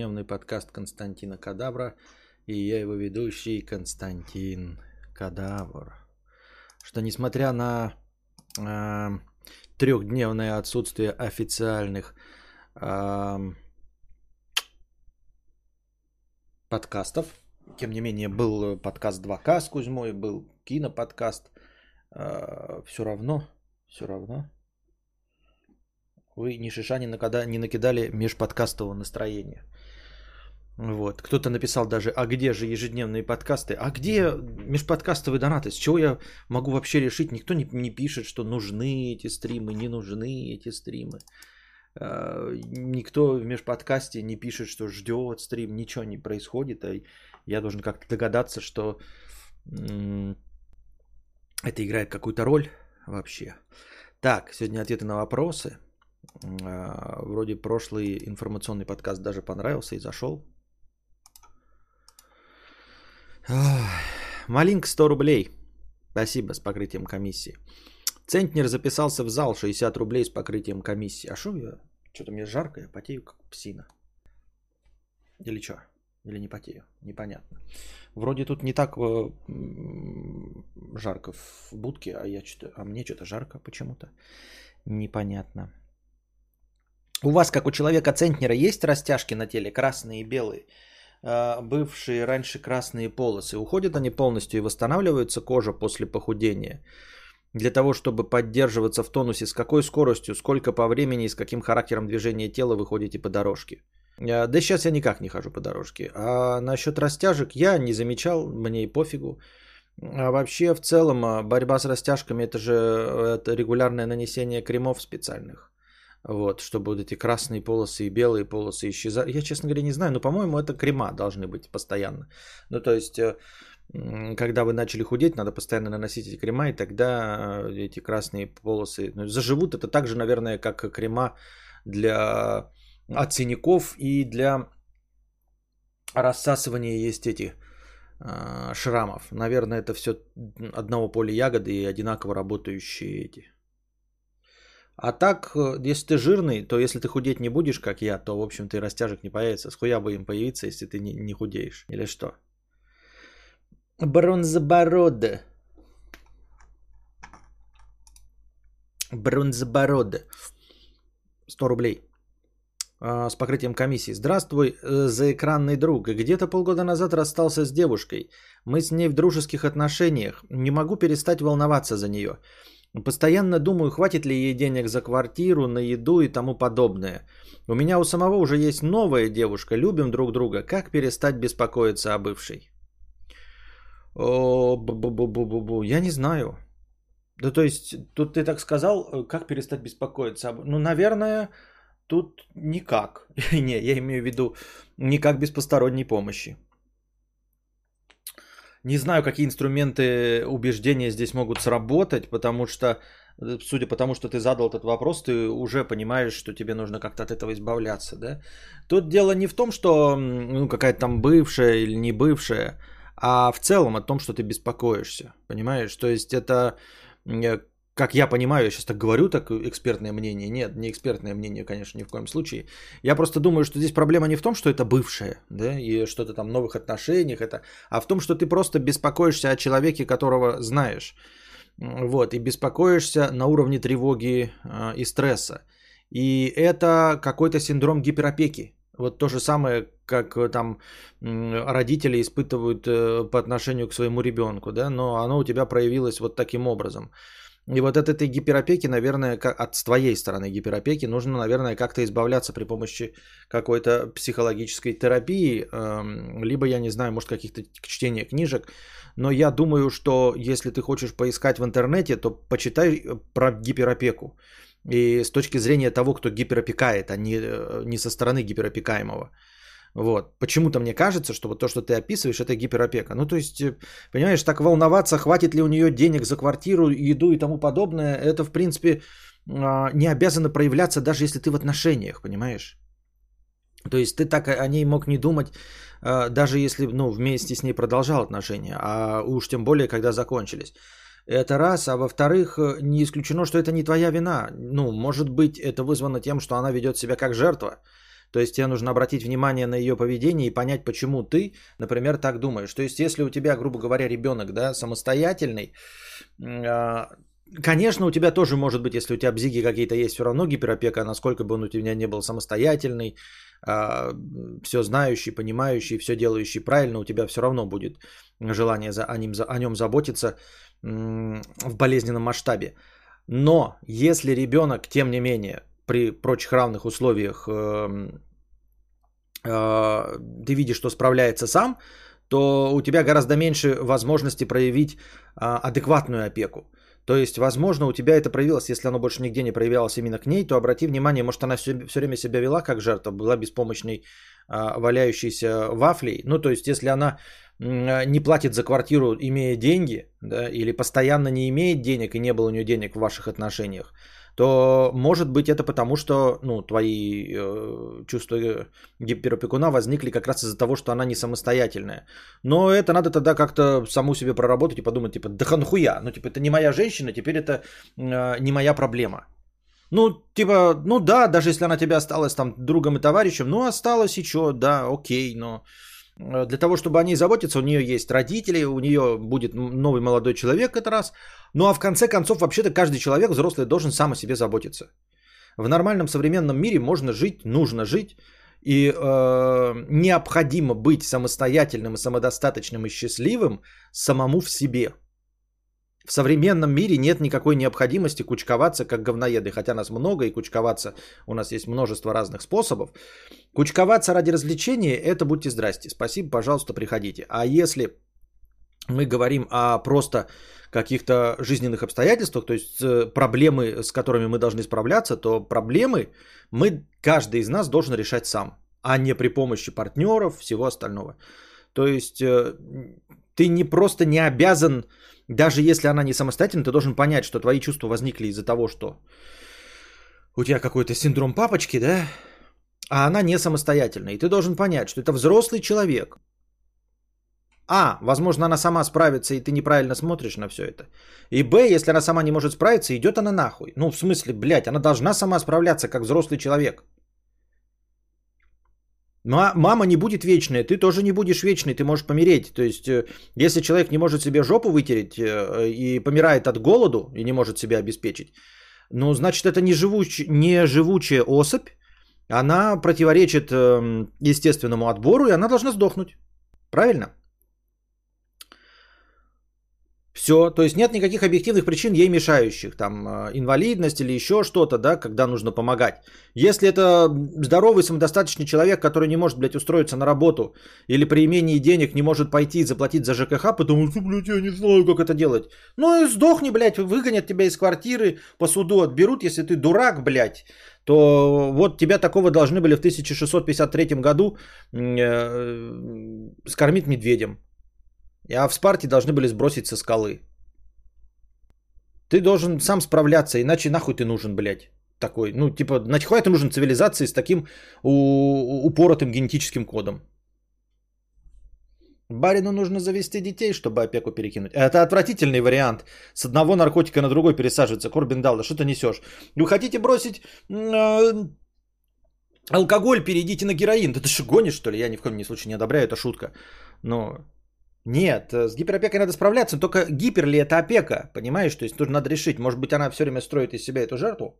Дневный подкаст Константина Кадавра и я его ведущий Константин Кадавр. Что несмотря на э, трехдневное отсутствие официальных э, подкастов, тем не менее был подкаст 2К с Кузьмой, был киноподкаст, э, все равно, все равно вы ни шиша не, накада, не накидали межподкастового настроения. Вот. Кто-то написал даже, а где же ежедневные подкасты? А где межподкастовые донаты? С чего я могу вообще решить? Никто не, не пишет, что нужны эти стримы, не нужны эти стримы. А, никто в межподкасте не пишет, что ждет стрим, ничего не происходит. А я должен как-то догадаться, что это играет какую-то роль вообще. Так, сегодня ответы на вопросы. А, вроде прошлый информационный подкаст даже понравился и зашел. Малинк 100 рублей. Спасибо с покрытием комиссии. Центнер записался в зал 60 рублей с покрытием комиссии. А что я? Что-то мне жарко, я потею как псина. Или что? Или не потею? Непонятно. Вроде тут не так э, жарко в будке, а, я что-то, а мне что-то жарко почему-то. Непонятно. У вас, как у человека центнера, есть растяжки на теле, красные и белые? А, бывшие раньше красные полосы. Уходят они полностью и восстанавливается кожа после похудения. Для того, чтобы поддерживаться в тонусе, с какой скоростью, сколько по времени и с каким характером движения тела вы ходите по дорожке. А, да сейчас я никак не хожу по дорожке. А насчет растяжек я не замечал, мне и пофигу. А вообще в целом а, борьба с растяжками это же это регулярное нанесение кремов специальных. Вот, чтобы вот эти красные полосы и белые полосы исчезали. Я, честно говоря, не знаю, но, по-моему, это крема должны быть постоянно. Ну, то есть, э, когда вы начали худеть, надо постоянно наносить эти крема, и тогда э, эти красные полосы ну, заживут. Это также, наверное, как крема для от и для рассасывания есть эти э, шрамов. Наверное, это все одного поля ягоды и одинаково работающие эти а так, э, если ты жирный, то если ты худеть не будешь, как я, то, в общем-то, и растяжек не появится. Схуя бы им появиться, если ты не, не худеешь. Или что? Бронзоборода. Бронзоборода. 100 рублей. А, с покрытием комиссии. Здравствуй, э, заэкранный друг. Где-то полгода назад расстался с девушкой. Мы с ней в дружеских отношениях. Не могу перестать волноваться за нее. Постоянно думаю, хватит ли ей денег за квартиру, на еду и тому подобное. У меня у самого уже есть новая девушка, любим друг друга. Как перестать беспокоиться о бывшей? О, бу -бу -бу -бу -бу. Я не знаю. Да то есть, тут ты так сказал, как перестать беспокоиться? Ну, наверное, тут никак. не, я имею в виду никак без посторонней помощи. Не знаю, какие инструменты убеждения здесь могут сработать, потому что, э, судя по тому, что ты задал этот вопрос, ты уже понимаешь, что тебе нужно как-то от этого избавляться, да? Тут дело не в том, что ну, какая-то там бывшая или не бывшая, а в целом о том, что ты беспокоишься, понимаешь? То есть это э, как я понимаю, я сейчас так говорю, так экспертное мнение. Нет, не экспертное мнение, конечно, ни в коем случае. Я просто думаю, что здесь проблема не в том, что это бывшее, да, и что-то там в новых отношениях, это, а в том, что ты просто беспокоишься о человеке, которого знаешь. Вот, и беспокоишься на уровне тревоги э, и стресса. И это какой-то синдром гиперопеки. Вот то же самое, как э, там родители испытывают э, по отношению к своему ребенку, да, но оно у тебя проявилось вот таким образом. И вот от этой гиперопеки, наверное, от твоей стороны гиперопеки, нужно, наверное, как-то избавляться при помощи какой-то психологической терапии, эм, либо, я не знаю, может, каких-то чтения книжек. Но я думаю, что если ты хочешь поискать в интернете, то почитай про гиперопеку. И с точки зрения того, кто гиперопекает, а не, э, не со стороны гиперопекаемого. Вот. Почему-то мне кажется, что вот то, что ты описываешь, это гиперопека. Ну, то есть, э, понимаешь, так волноваться, хватит ли у нее денег за квартиру, еду и тому подобное, это, в принципе, а, не обязано проявляться, даже если ты в отношениях, понимаешь? То есть ты так о ней мог не думать, а, даже если ну, вместе с ней продолжал отношения, а уж тем более, когда закончились. Это раз, а во-вторых, э, не исключено, что это не твоя вина. Ну, может быть, это вызвано тем, что она ведет себя как жертва. То есть тебе нужно обратить внимание на ее поведение и понять, почему ты, например, так думаешь. То есть если у тебя, грубо говоря, ребенок да, самостоятельный, а, Конечно, у тебя тоже может быть, если у тебя бзиги какие-то есть, все равно гиперопека, насколько бы он у тебя не был самостоятельный, а, все знающий, понимающий, все делающий правильно, у тебя все равно будет желание за, о, ним, о нем заботиться в болезненном масштабе. Но если ребенок, тем не менее, при прочих равных условиях эм, э, ты видишь, что справляется сам, то у тебя гораздо меньше возможности проявить а, адекватную опеку. То есть, возможно, у тебя это проявилось, если оно больше нигде не проявлялось именно к ней, то обрати внимание, может, она все, все время себя вела как жертва, была беспомощной, а, валяющейся вафлей. Ну, то есть, если она не платит за квартиру, имея деньги, да, или постоянно не имеет денег и не было у нее денег в ваших отношениях, то может быть это потому, что ну, твои э, чувства гиперопекуна возникли как раз из-за того, что она не самостоятельная. Но это надо тогда как-то саму себе проработать и подумать, типа, да нахуя? Ну, типа, это не моя женщина, теперь это э, не моя проблема. Ну, типа, ну да, даже если она тебе осталась там другом и товарищем, ну, осталась и что, да, окей, но э, для того, чтобы о ней заботиться, у нее есть родители, у нее будет новый молодой человек это раз. Ну а в конце концов, вообще-то каждый человек взрослый должен сам о себе заботиться. В нормальном современном мире можно жить, нужно жить, и э, необходимо быть самостоятельным и самодостаточным и счастливым самому в себе. В современном мире нет никакой необходимости кучковаться как говноеды, хотя нас много и кучковаться у нас есть множество разных способов. Кучковаться ради развлечения – это будьте здрасте. Спасибо, пожалуйста, приходите. А если мы говорим о просто каких-то жизненных обстоятельствах, то есть э, проблемы, с которыми мы должны справляться, то проблемы мы, каждый из нас должен решать сам, а не при помощи партнеров, всего остального. То есть э, ты не просто не обязан, даже если она не самостоятельна, ты должен понять, что твои чувства возникли из-за того, что у тебя какой-то синдром папочки, да, а она не самостоятельна. И ты должен понять, что это взрослый человек, а, возможно, она сама справится, и ты неправильно смотришь на все это. И Б, если она сама не может справиться, идет она нахуй. Ну, в смысле, блядь, она должна сама справляться, как взрослый человек. Мама не будет вечная, ты тоже не будешь вечной, ты можешь помереть. То есть, э, если человек не может себе жопу вытереть э, и помирает от голоду и не может себя обеспечить, ну, значит, это не, живуч... не живучая особь, она противоречит эм, естественному отбору, и она должна сдохнуть. Правильно? Все, то есть нет никаких объективных причин ей мешающих, там а, инвалидность или еще что-то, да, когда нужно помогать. Если это здоровый самодостаточный человек, который не может, блядь, устроиться на работу или при имении денег не может пойти и заплатить за ЖКХ, потому что, блядь, я не знаю, как это делать. Ну и сдохни, блядь, выгонят тебя из квартиры, по суду отберут, если ты дурак, блядь, то вот тебя такого должны были в 1653 году э, скормить медведем. А в Спарте должны были сбросить со скалы. Ты должен сам справляться, иначе нахуй ты нужен, блядь. Такой, ну, типа, нахуй ты нужен цивилизации с таким у- упоротым генетическим кодом. Барину нужно завести детей, чтобы опеку перекинуть. Это отвратительный вариант. С одного наркотика на другой пересаживаться. Корбин дал, да что ты несешь? Вы хотите бросить э, алкоголь, перейдите на героин. Да ты что, гонишь, что ли? Я ни в коем случае не одобряю, это шутка. Но нет, э, с гиперопекой надо справляться, только гипер ли это опека, понимаешь? То есть тут надо решить, может быть она все время строит из себя эту жертву?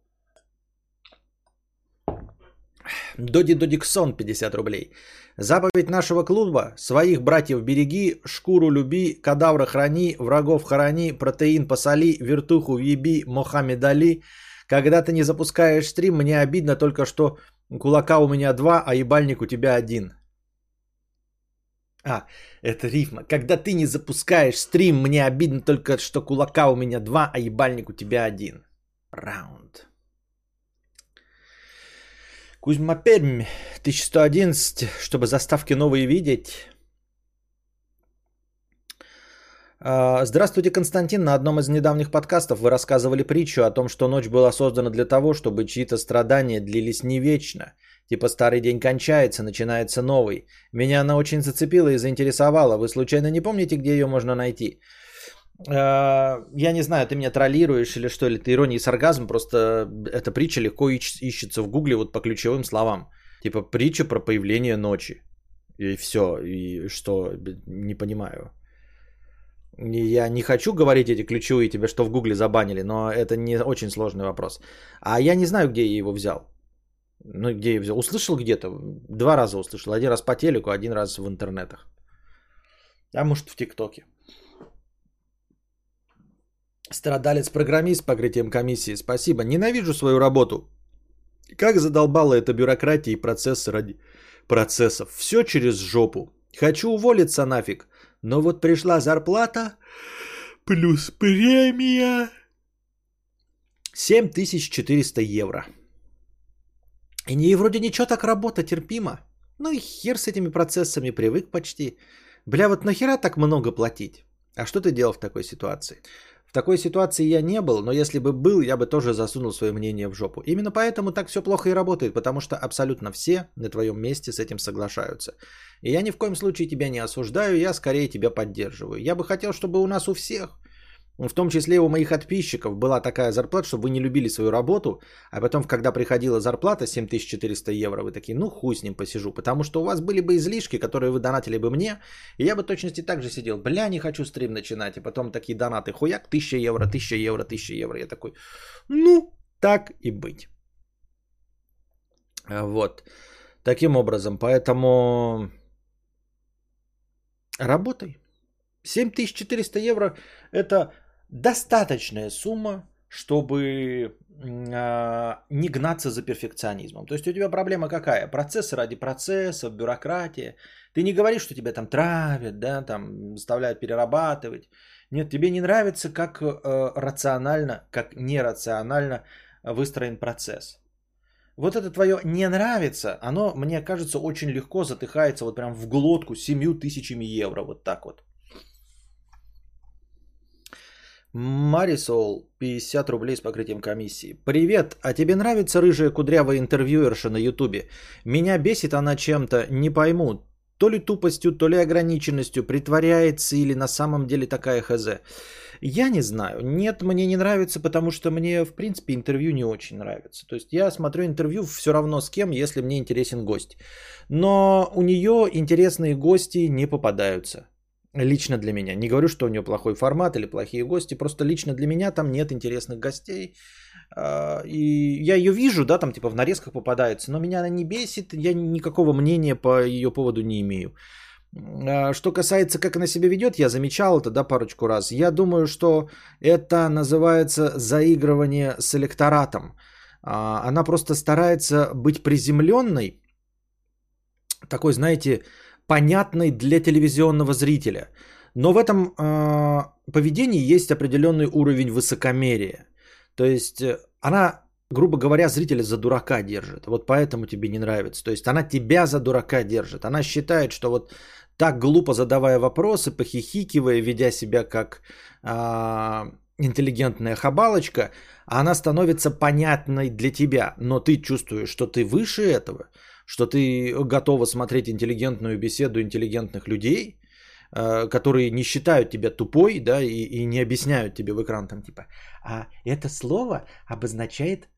Доди Додиксон 50 рублей. Заповедь нашего клуба. Своих братьев береги, шкуру люби, кадавра храни, врагов хорони, протеин посоли, вертуху въеби, Мохаммед Али. Когда ты не запускаешь стрим, мне обидно только, что кулака у меня два, а ебальник у тебя один. А, это рифма. Когда ты не запускаешь стрим, мне обидно только, что кулака у меня два, а ебальник у тебя один. Раунд. Кузьма Пермь, 1111, чтобы заставки новые видеть. А, здравствуйте, Константин. На одном из недавних подкастов вы рассказывали притчу о том, что ночь была создана для того, чтобы чьи-то страдания длились не вечно – Типа старый день кончается, начинается новый. Меня она очень зацепила и заинтересовала. Вы случайно не помните, где ее можно найти? А, я не знаю, ты меня троллируешь или что, или ты ирония и сарказм, просто эта притча легко ищется в гугле вот по ключевым словам. Типа притча про появление ночи. И все. И что? Не понимаю. Я не хочу говорить эти ключевые тебе, что в Гугле забанили, но это не очень сложный вопрос. А я не знаю, где я его взял. Ну, где я взял? Услышал где-то. Два раза услышал. Один раз по телеку, один раз в интернетах. А может в ТикТоке. Страдалец-программист покрытием комиссии. Спасибо. Ненавижу свою работу. Как задолбала эта бюрократия и процессы ради процессов. Все через жопу. Хочу уволиться нафиг. Но вот пришла зарплата плюс премия. 7400 евро. И не, вроде ничего так работа терпимо. Ну и хер с этими процессами, привык почти. Бля, вот нахера так много платить? А что ты делал в такой ситуации? В такой ситуации я не был, но если бы был, я бы тоже засунул свое мнение в жопу. Именно поэтому так все плохо и работает, потому что абсолютно все на твоем месте с этим соглашаются. И я ни в коем случае тебя не осуждаю, я скорее тебя поддерживаю. Я бы хотел, чтобы у нас у всех – в том числе у моих подписчиков была такая зарплата, чтобы вы не любили свою работу, а потом, когда приходила зарплата 7400 евро, вы такие, ну хуй с ним посижу, потому что у вас были бы излишки, которые вы донатили бы мне, и я бы точности так же сидел, бля, не хочу стрим начинать, и потом такие донаты, хуяк, 1000 евро, 1000 евро, 1000 евро, я такой, ну, так и быть. Вот, таким образом, поэтому работай. 7400 евро это достаточная сумма, чтобы э, не гнаться за перфекционизмом. То есть у тебя проблема какая? Процесс ради процесса, бюрократия. Ты не говоришь, что тебя там травят, да, там заставляют перерабатывать. Нет, тебе не нравится, как э, рационально, как нерационально выстроен процесс. Вот это твое не нравится, оно, мне кажется, очень легко затыхается вот прям в глотку семью тысячами евро, вот так вот. Марисол, 50 рублей с покрытием комиссии. Привет, а тебе нравится рыжая кудрявая интервьюерша на ютубе? Меня бесит она чем-то, не пойму. То ли тупостью, то ли ограниченностью, притворяется или на самом деле такая хз. Я не знаю. Нет, мне не нравится, потому что мне, в принципе, интервью не очень нравится. То есть я смотрю интервью все равно с кем, если мне интересен гость. Но у нее интересные гости не попадаются. Лично для меня. Не говорю, что у нее плохой формат или плохие гости. Просто лично для меня там нет интересных гостей. А, и я ее вижу, да, там типа в нарезках попадается, но меня она не бесит, я никакого мнения по ее поводу не имею. А, что касается, как она себя ведет, я замечал это, да, парочку раз. Я думаю, что это называется заигрывание с электоратом. А, она просто старается быть приземленной, такой, знаете, понятной для телевизионного зрителя. Но в этом э, поведении есть определенный уровень высокомерия. То есть э, она, грубо говоря, зрителя за дурака держит. Вот поэтому тебе не нравится. То есть она тебя за дурака держит. Она считает, что вот так глупо задавая вопросы, похихикивая, ведя себя как э, интеллигентная хабалочка, она становится понятной для тебя. Но ты чувствуешь, что ты выше этого – что ты готова смотреть интеллигентную беседу интеллигентных людей, э, которые не считают тебя тупой, да, и, и не объясняют тебе в экран там типа, а это слово обозначает,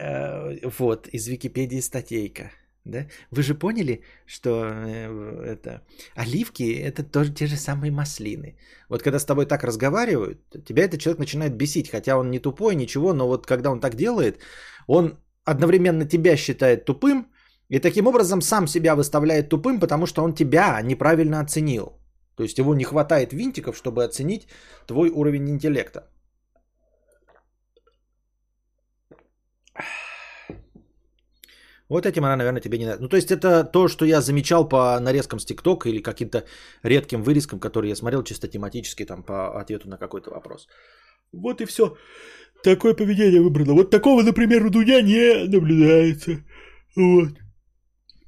э, вот, из Википедии статейка, да? Вы же поняли, что э, это оливки это тоже те же самые маслины. Вот когда с тобой так разговаривают, тебя этот человек начинает бесить, хотя он не тупой, ничего, но вот когда он так делает, он одновременно тебя считает тупым, и таким образом сам себя выставляет тупым, потому что он тебя неправильно оценил. То есть его не хватает винтиков, чтобы оценить твой уровень интеллекта. Вот этим она, наверное, тебе не нравится. Ну, то есть это то, что я замечал по нарезкам с ТикТок или каким-то редким вырезкам, которые я смотрел чисто тематически там по ответу на какой-то вопрос. Вот и все. Такое поведение выбрано. Вот такого, например, у Дудя не наблюдается. Вот.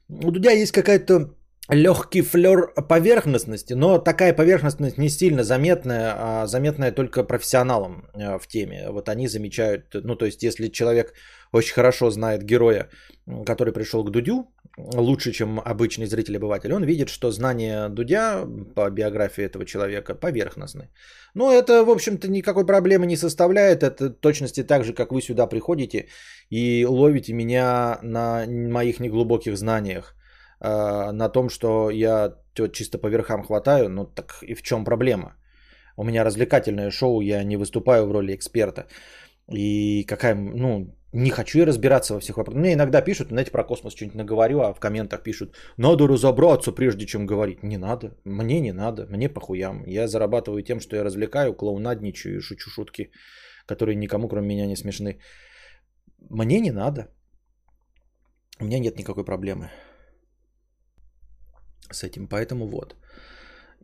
У Дудя есть какая-то легкий флер поверхностности, но такая поверхностность не сильно заметная, а заметная только профессионалам э, в теме. Вот они замечают, ну то есть если человек очень хорошо знает героя, который пришел к Дудю, лучше, чем обычный зритель-обыватель, он видит, что знания Дудя по биографии этого человека поверхностны. Но это, в общем-то, никакой проблемы не составляет. Это точности так же, как вы сюда приходите и ловите меня на моих неглубоких знаниях а, на том, что я чисто по верхам хватаю, ну так и в чем проблема? У меня развлекательное шоу, я не выступаю в роли эксперта. И какая, ну, не хочу я разбираться во всех вопросах. Мне иногда пишут, знаете, про космос что-нибудь наговорю, а в комментах пишут, надо разобраться, прежде чем говорить. Не надо, мне не надо, мне похуям. Я зарабатываю тем, что я развлекаю, клоунадничаю и шучу шутки, которые никому, кроме меня, не смешны. Мне не надо. У меня нет никакой проблемы с этим, поэтому вот.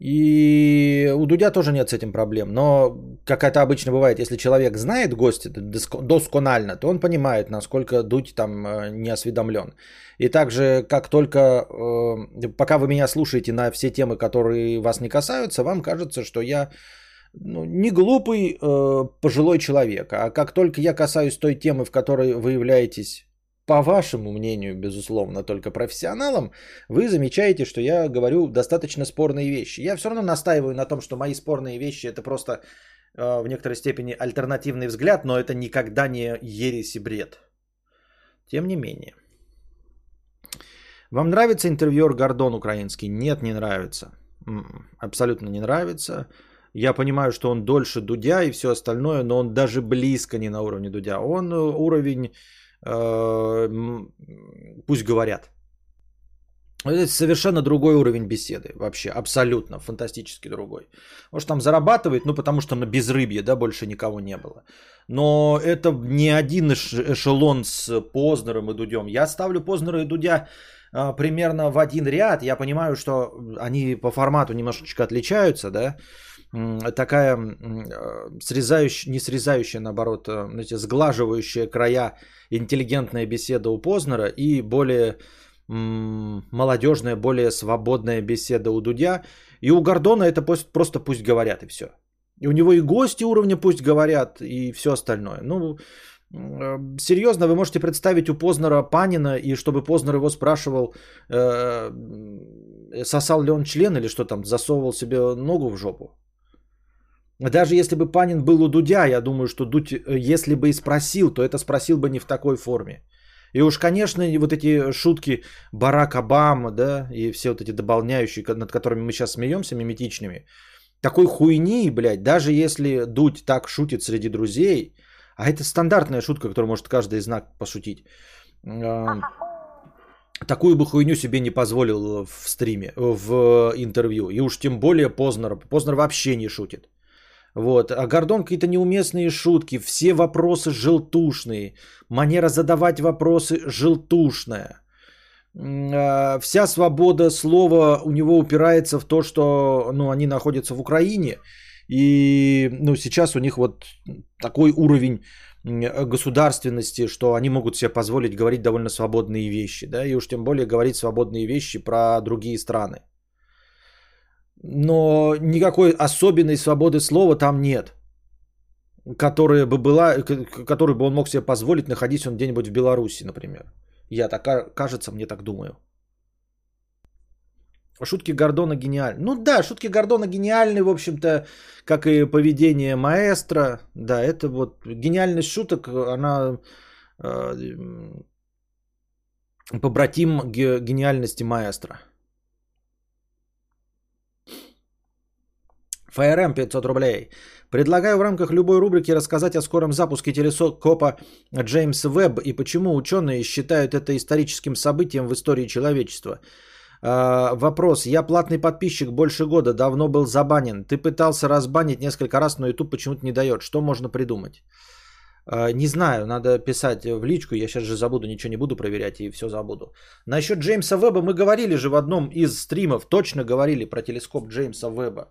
И у Дудя тоже нет с этим проблем. Но, как это обычно бывает, если человек знает гостя досконально, то он понимает, насколько Дудь там э, не осведомлен. И также, как только, э, пока вы меня слушаете на все темы, которые вас не касаются, вам кажется, что я ну, не глупый э, пожилой человек. А как только я касаюсь той темы, в которой вы являетесь по вашему мнению, безусловно, только профессионалам, вы замечаете, что я говорю достаточно спорные вещи. Я все равно настаиваю на том, что мои спорные вещи это просто э, в некоторой степени альтернативный взгляд, но это никогда не ересь и бред. Тем не менее. Вам нравится интервьюер Гордон украинский? Нет, не нравится. М-м, абсолютно не нравится. Я понимаю, что он дольше Дудя и все остальное, но он даже близко не на уровне Дудя. Он э, уровень пусть говорят. Это совершенно другой уровень беседы вообще, абсолютно, фантастически другой. Может там зарабатывает, ну потому что на безрыбье, да, больше никого не было. Но это не один эшелон с Познером и Дудем. Я ставлю Познера и Дудя а, примерно в один ряд. Я понимаю, что они по формату немножечко отличаются, да, такая срезающая, не срезающая, наоборот, а, знаете, сглаживающая края интеллигентная беседа у Познера и более молодежная, более свободная беседа у Дудя. И у Гордона это просто пусть говорят и все. И у него и гости уровня пусть говорят и все остальное. Ну, а, серьезно, вы можете представить у Познера Панина, и чтобы Познер его спрашивал, э, сосал ли он член или что там, засовывал себе ногу в жопу. Даже если бы Панин был у Дудя, я думаю, что Дудь, э, если бы и спросил, то это спросил бы не в такой форме. И уж, конечно, вот эти шутки Барак Обама, да, и все вот эти дополняющие, над которыми мы сейчас смеемся, миметичными, такой хуйни, блядь, даже если Дудь так шутит среди друзей, а это стандартная шутка, которую может каждый из нас пошутить, такую бы хуйню себе не позволил в стриме, в интервью. И уж тем более Познер. Познер вообще не шутит. Вот. А Гордон какие-то неуместные шутки, все вопросы желтушные, манера задавать вопросы желтушная. А, вся свобода слова у него упирается в то, что ну, они находятся в Украине, и ну, сейчас у них вот такой уровень государственности, что они могут себе позволить говорить довольно свободные вещи, да, и уж тем более говорить свободные вещи про другие страны но никакой особенной свободы слова там нет, которая бы была, которую бы он мог себе позволить, находясь он где-нибудь в Беларуси, например. Я так, кажется, мне так думаю. Шутки Гордона гениальны. Ну да, шутки Гордона гениальны, в общем-то, как и поведение маэстро. Да, это вот гениальность шуток, она э, побратим гениальности маэстро. ФРМ 500 рублей. Предлагаю в рамках любой рубрики рассказать о скором запуске телескопа Джеймс Веб и почему ученые считают это историческим событием в истории человечества. А, вопрос. Я платный подписчик больше года, давно был забанен. Ты пытался разбанить несколько раз, но YouTube почему-то не дает. Что можно придумать? А, не знаю, надо писать в личку, я сейчас же забуду, ничего не буду проверять и все забуду. Насчет Джеймса Веба мы говорили же в одном из стримов, точно говорили про телескоп Джеймса Веба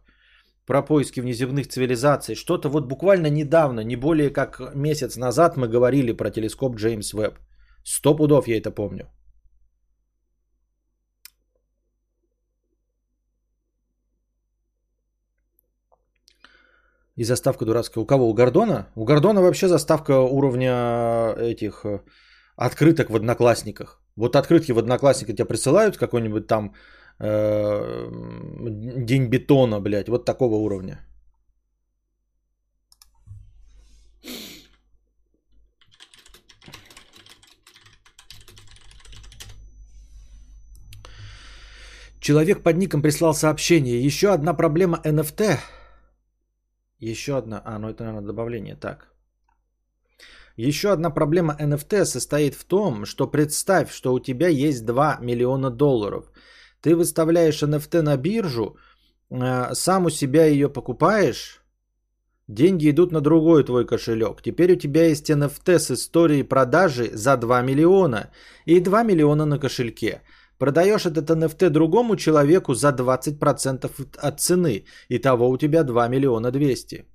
про поиски внеземных цивилизаций. Что-то вот буквально недавно, не более как месяц назад мы говорили про телескоп Джеймс Веб. Сто пудов я это помню. И заставка дурацкая. У кого? У Гордона? У Гордона вообще заставка уровня э, этих э, открыток в Одноклассниках. Вот открытки в Одноклассниках тебя присылают какой-нибудь там день бетона, блядь, вот такого уровня. Человек под ником прислал сообщение. Еще одна проблема NFT. Еще одна. А, ну это, наверное, добавление. Так. Еще одна проблема NFT состоит в том, что представь, что у тебя есть 2 миллиона долларов. Ты выставляешь NFT на биржу, э, сам у себя ее покупаешь, деньги идут на другой твой кошелек. Теперь у тебя есть NFT с историей продажи за 2 миллиона и 2 миллиона на кошельке. Продаешь этот NFT другому человеку за 20% от цены. Итого у тебя 2 миллиона 200.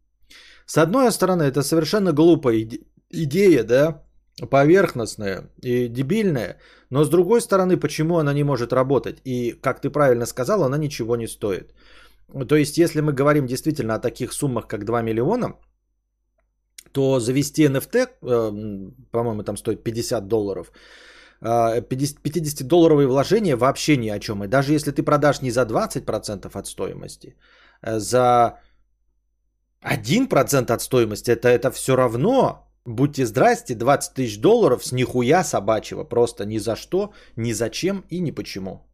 С одной стороны, это совершенно глупая идея, да, поверхностная и дебильная, но с другой стороны, почему она не может работать? И, как ты правильно сказал, она ничего не стоит. То есть, если мы говорим действительно о таких суммах, как 2 миллиона, то завести NFT, э, по-моему, там стоит 50 долларов, 50-долларовые а, вложения вообще ни о чем. И даже если ты продашь не за 20% от стоимости, а за 1% от стоимости, это, это все равно, будьте здрасте, 20 тысяч долларов с нихуя собачьего. Просто ни за что, ни зачем и ни почему.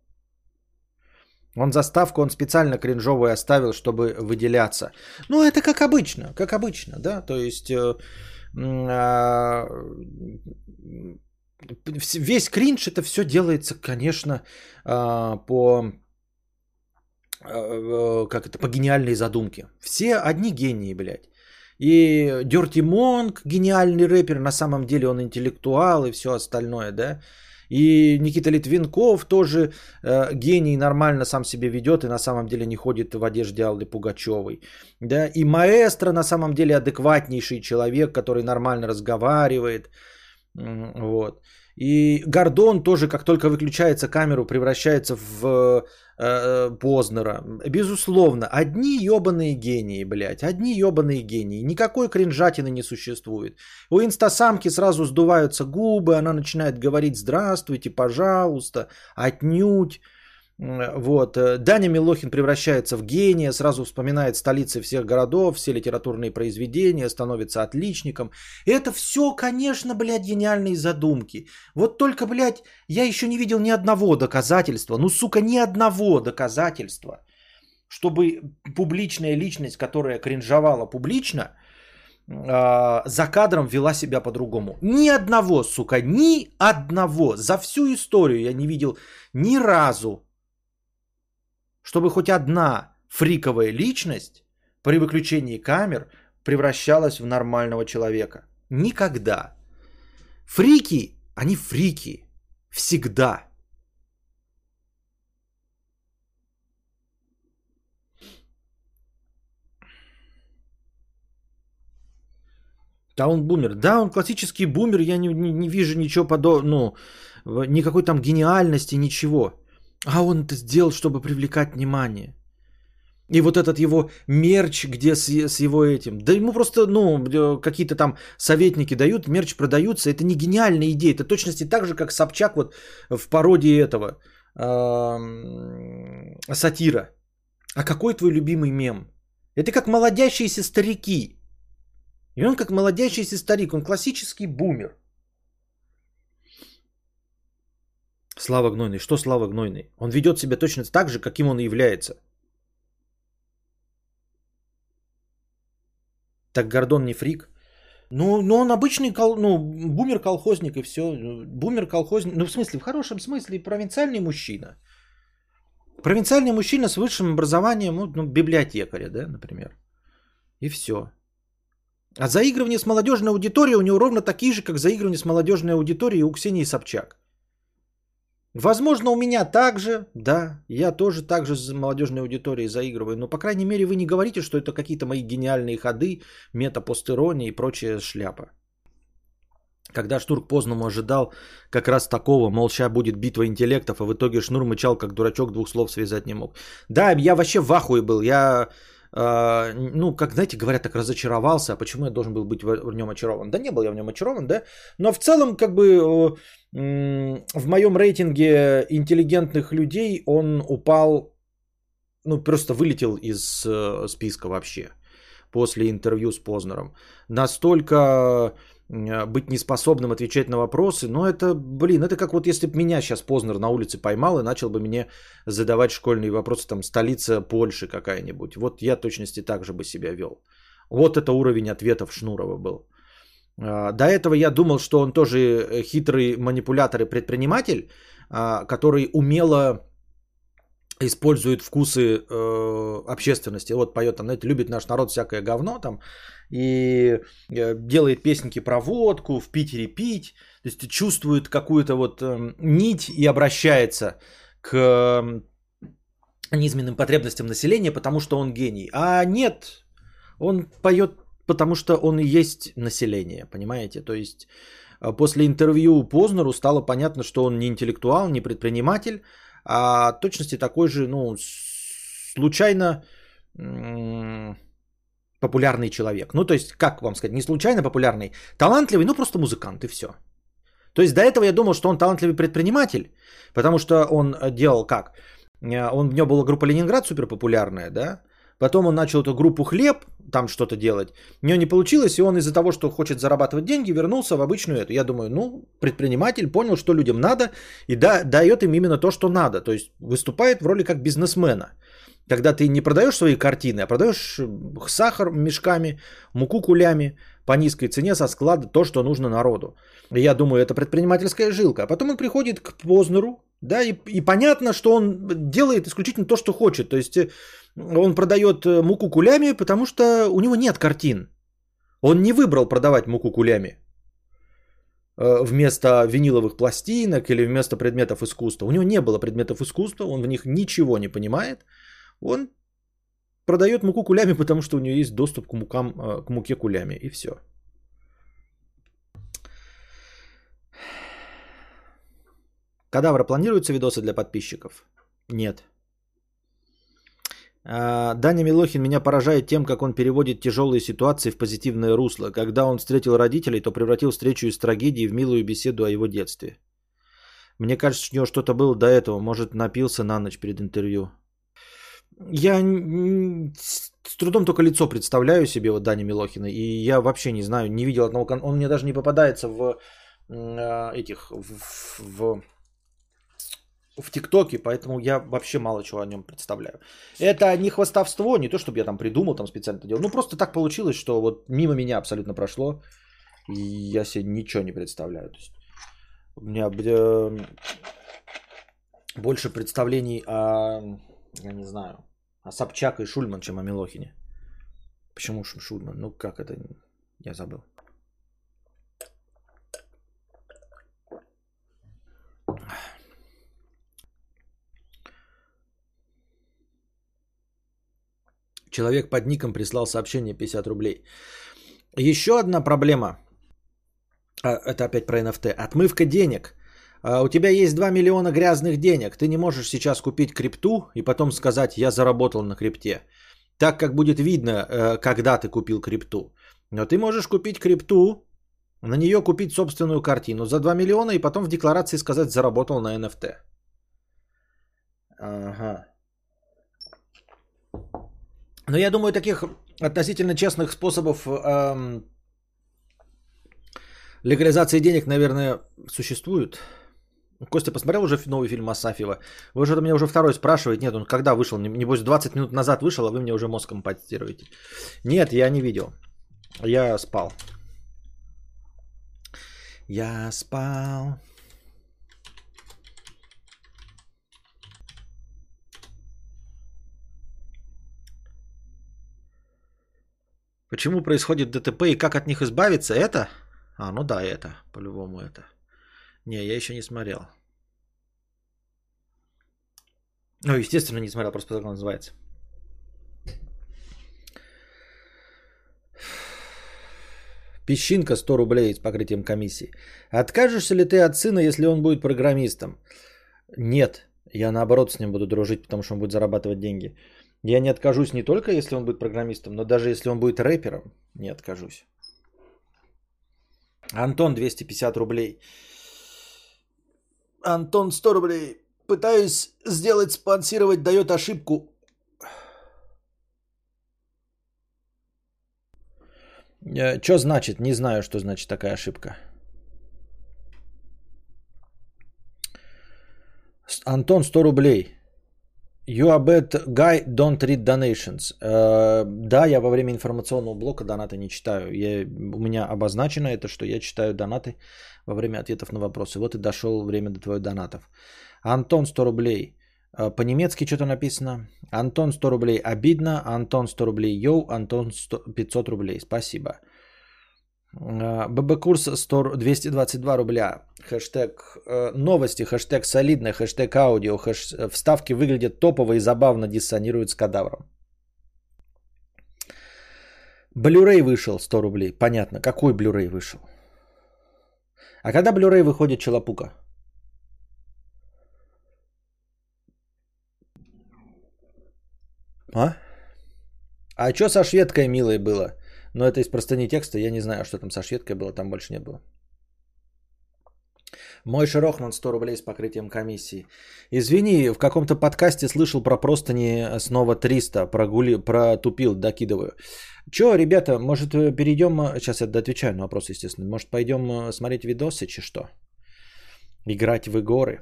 Он заставку он специально кринжовую оставил, чтобы выделяться. Ну, это как обычно, как обычно, да. То есть э, э, весь кринж это все делается, конечно, а, по а, как это, по гениальной задумке. Все одни гении, блядь. И Dirty Monk, гениальный рэпер, на самом деле он интеллектуал и все остальное, да. И Никита Литвинков тоже э, гений, нормально сам себе ведет и на самом деле не ходит в одежде Аллы Пугачевой. Да? И маэстро на самом деле адекватнейший человек, который нормально разговаривает. Вот. И Гордон тоже, как только выключается камеру, превращается в э, э, Познера. Безусловно, одни ебаные гении, блядь, одни ебаные гении. Никакой кринжатины не существует. У инстасамки сразу сдуваются губы, она начинает говорить «здравствуйте», «пожалуйста», «отнюдь». Вот. Э, Даня Милохин превращается в гения, сразу вспоминает столицы всех городов, все литературные произведения, становится отличником. Это все, конечно, блядь, гениальные задумки. Вот только, блядь, я еще не видел ни одного доказательства, ну, сука, ни одного доказательства, чтобы публичная личность, которая кринжовала публично, э, за кадром вела себя по-другому. Ни одного, сука, ни одного. За всю историю я не видел ни разу чтобы хоть одна фриковая личность при выключении камер превращалась в нормального человека. Никогда. Фрики, они фрики. Всегда. Да, он бумер. Да, он классический бумер. Я не, не, не вижу ничего подобного. Ну, никакой там гениальности, ничего. А он это сделал, чтобы привлекать внимание. И вот этот его мерч, где с, с его этим. Да ему просто, ну, какие-то там советники дают, мерч продаются. Это не гениальная идея. Это точности так же, как Собчак вот в пародии этого сатира. А какой твой любимый мем? Это как молодящиеся старики. И он как молодящийся старик, он классический бумер. Слава Гнойный. Что Слава Гнойный? Он ведет себя точно так же, каким он и является. Так Гордон не фрик. Ну, ну он обычный кол, ну, бумер-колхозник и все. Бумер-колхозник, ну в смысле, в хорошем смысле, провинциальный мужчина. Провинциальный мужчина с высшим образованием, ну, ну библиотекаря, да, например. И все. А заигрывание с молодежной аудиторией у него ровно такие же, как заигрывание с молодежной аудиторией у Ксении Собчак. Возможно, у меня также, да, я тоже так же с молодежной аудиторией заигрываю, но, по крайней мере, вы не говорите, что это какие-то мои гениальные ходы, метапостерония и прочая шляпа. Когда Штурк поздному ожидал как раз такого, мол, сейчас будет битва интеллектов, а в итоге Шнур мычал, как дурачок, двух слов связать не мог. Да, я вообще в ахуе был. Я ну, как, знаете, говорят, так разочаровался, а почему я должен был быть в, нем очарован? Да не был я в нем очарован, да, но в целом, как бы, э, в моем рейтинге интеллигентных людей он упал, ну, просто вылетел из э, списка вообще после интервью с Познером. Настолько быть неспособным отвечать на вопросы, но это, блин, это как вот если бы меня сейчас Познер на улице поймал и начал бы мне задавать школьные вопросы, там, столица Польши какая-нибудь. Вот я точности так же бы себя вел. Вот это уровень ответов Шнурова был. А, до этого я думал, что он тоже э, хитрый манипулятор и предприниматель, который умело использует вкусы э, общественности. Вот поет, знаете, любит наш народ всякое говно там и э, делает песенки про водку, в Питере пить, то есть чувствует какую-то вот э, нить и обращается к э, низменным потребностям населения, потому что он гений. А нет, он поет, потому что он и есть население, понимаете? То есть после интервью Познеру стало понятно, что он не интеллектуал, не предприниматель, а точности такой же, ну, случайно популярный человек. Ну, то есть, как вам сказать, не случайно популярный, талантливый, ну, просто музыкант и все. То есть, до этого я думал, что он талантливый предприниматель, потому что он делал как? Э, он, у него была группа Ленинград супер популярная, да? Потом он начал эту группу Хлеб там что-то делать. У него не получилось, и он из-за того, что хочет зарабатывать деньги, вернулся в обычную эту. Я думаю, ну, предприниматель понял, что людям надо, и да, дает им именно то, что надо. То есть выступает в роли как бизнесмена. Когда ты не продаешь свои картины, а продаешь сахар мешками, муку кулями по низкой цене со склада, то, что нужно народу. Я думаю, это предпринимательская жилка. А потом он приходит к Познеру, да, и, и понятно, что он делает исключительно то, что хочет. То есть э, он продает э, муку кулями, потому что у него нет картин. Он не выбрал продавать муку кулями э, вместо виниловых пластинок или вместо предметов искусства. У него не было предметов искусства, он в них ничего не понимает. Он продает муку кулями, потому что у него есть доступ к, мукам, к муке кулями, и все. Кадавра, планируются видосы для подписчиков? Нет. А, Даня Милохин меня поражает тем, как он переводит тяжелые ситуации в позитивное русло. Когда он встретил родителей, то превратил встречу из трагедии в милую беседу о его детстве. Мне кажется, у него что-то было до этого. Может, напился на ночь перед интервью. Я с трудом только лицо представляю себе вот Дани Милохина. И я вообще не знаю, не видел одного... Он мне даже не попадается в а, этих... в, в в ТикТоке, поэтому я вообще мало чего о нем представляю. Это не хвастовство, не то, чтобы я там придумал, там специально это делал. Ну, просто так получилось, что вот мимо меня абсолютно прошло, и я себе ничего не представляю. То есть у меня э, больше представлений о, я не знаю, о Собчак и Шульман, чем о Милохине. Почему Шульман? Ну, как это? Я забыл. Человек под ником прислал сообщение 50 рублей. Еще одна проблема. А, это опять про NFT. Отмывка денег. А, у тебя есть 2 миллиона грязных денег. Ты не можешь сейчас купить крипту и потом сказать, я заработал на крипте. Так как будет видно, э, когда ты купил крипту. Но ты можешь купить крипту, на нее купить собственную картину за 2 миллиона и потом в декларации сказать, заработал на NFT. Ага. Но я думаю, таких относительно честных способов эм, легализации денег, наверное, существуют. Костя, посмотрел уже новый фильм Асафьева? Вы уже меня уже второй спрашиваете. Нет, он когда вышел? Небось, 20 минут назад вышел, а вы мне уже мозг компостируете. Нет, я не видел. Я спал. Я спал. Почему происходит ДТП и как от них избавиться? Это? А, ну да, это. По-любому это. Не, я еще не смотрел. Ну, естественно, не смотрел, просто как он называется. Песчинка 100 рублей с покрытием комиссии. Откажешься ли ты от сына, если он будет программистом? Нет. Я наоборот с ним буду дружить, потому что он будет зарабатывать деньги. Я не откажусь не только, если он будет программистом, но даже если он будет рэпером, не откажусь. Антон 250 рублей. Антон 100 рублей. Пытаюсь сделать спонсировать, дает ошибку. Э, что значит? Не знаю, что значит такая ошибка. Антон 100 рублей. You are bad guy, don't read donations. Uh, да, я во время информационного блока донаты не читаю. Я, у меня обозначено это, что я читаю донаты во время ответов на вопросы. Вот и дошел время до твоих донатов. Антон 100 рублей. Uh, по-немецки что-то написано. Антон 100 рублей. Обидно. Антон 100 рублей. Йоу. Антон 100, 500 рублей. Спасибо. ББ курс 100, 222 рубля. Хэштег э, новости, хэштег солидно, хэштег аудио. Хэш, вставки выглядят топово и забавно диссонируют с кадавром. Блюрей вышел 100 рублей. Понятно. Какой Блюрей вышел? А когда Блюрей выходит Челопука? А? А что со шведкой милой было? Но это из простыни текста, я не знаю, что там со шведкой было, там больше не было. Мой Шерохман 100 рублей с покрытием комиссии. Извини, в каком-то подкасте слышал про простыни снова 300, прогули, протупил, докидываю. Че, ребята, может перейдем, сейчас я отвечаю на вопрос, естественно, может пойдем э, смотреть видосы, че что? Играть в игры.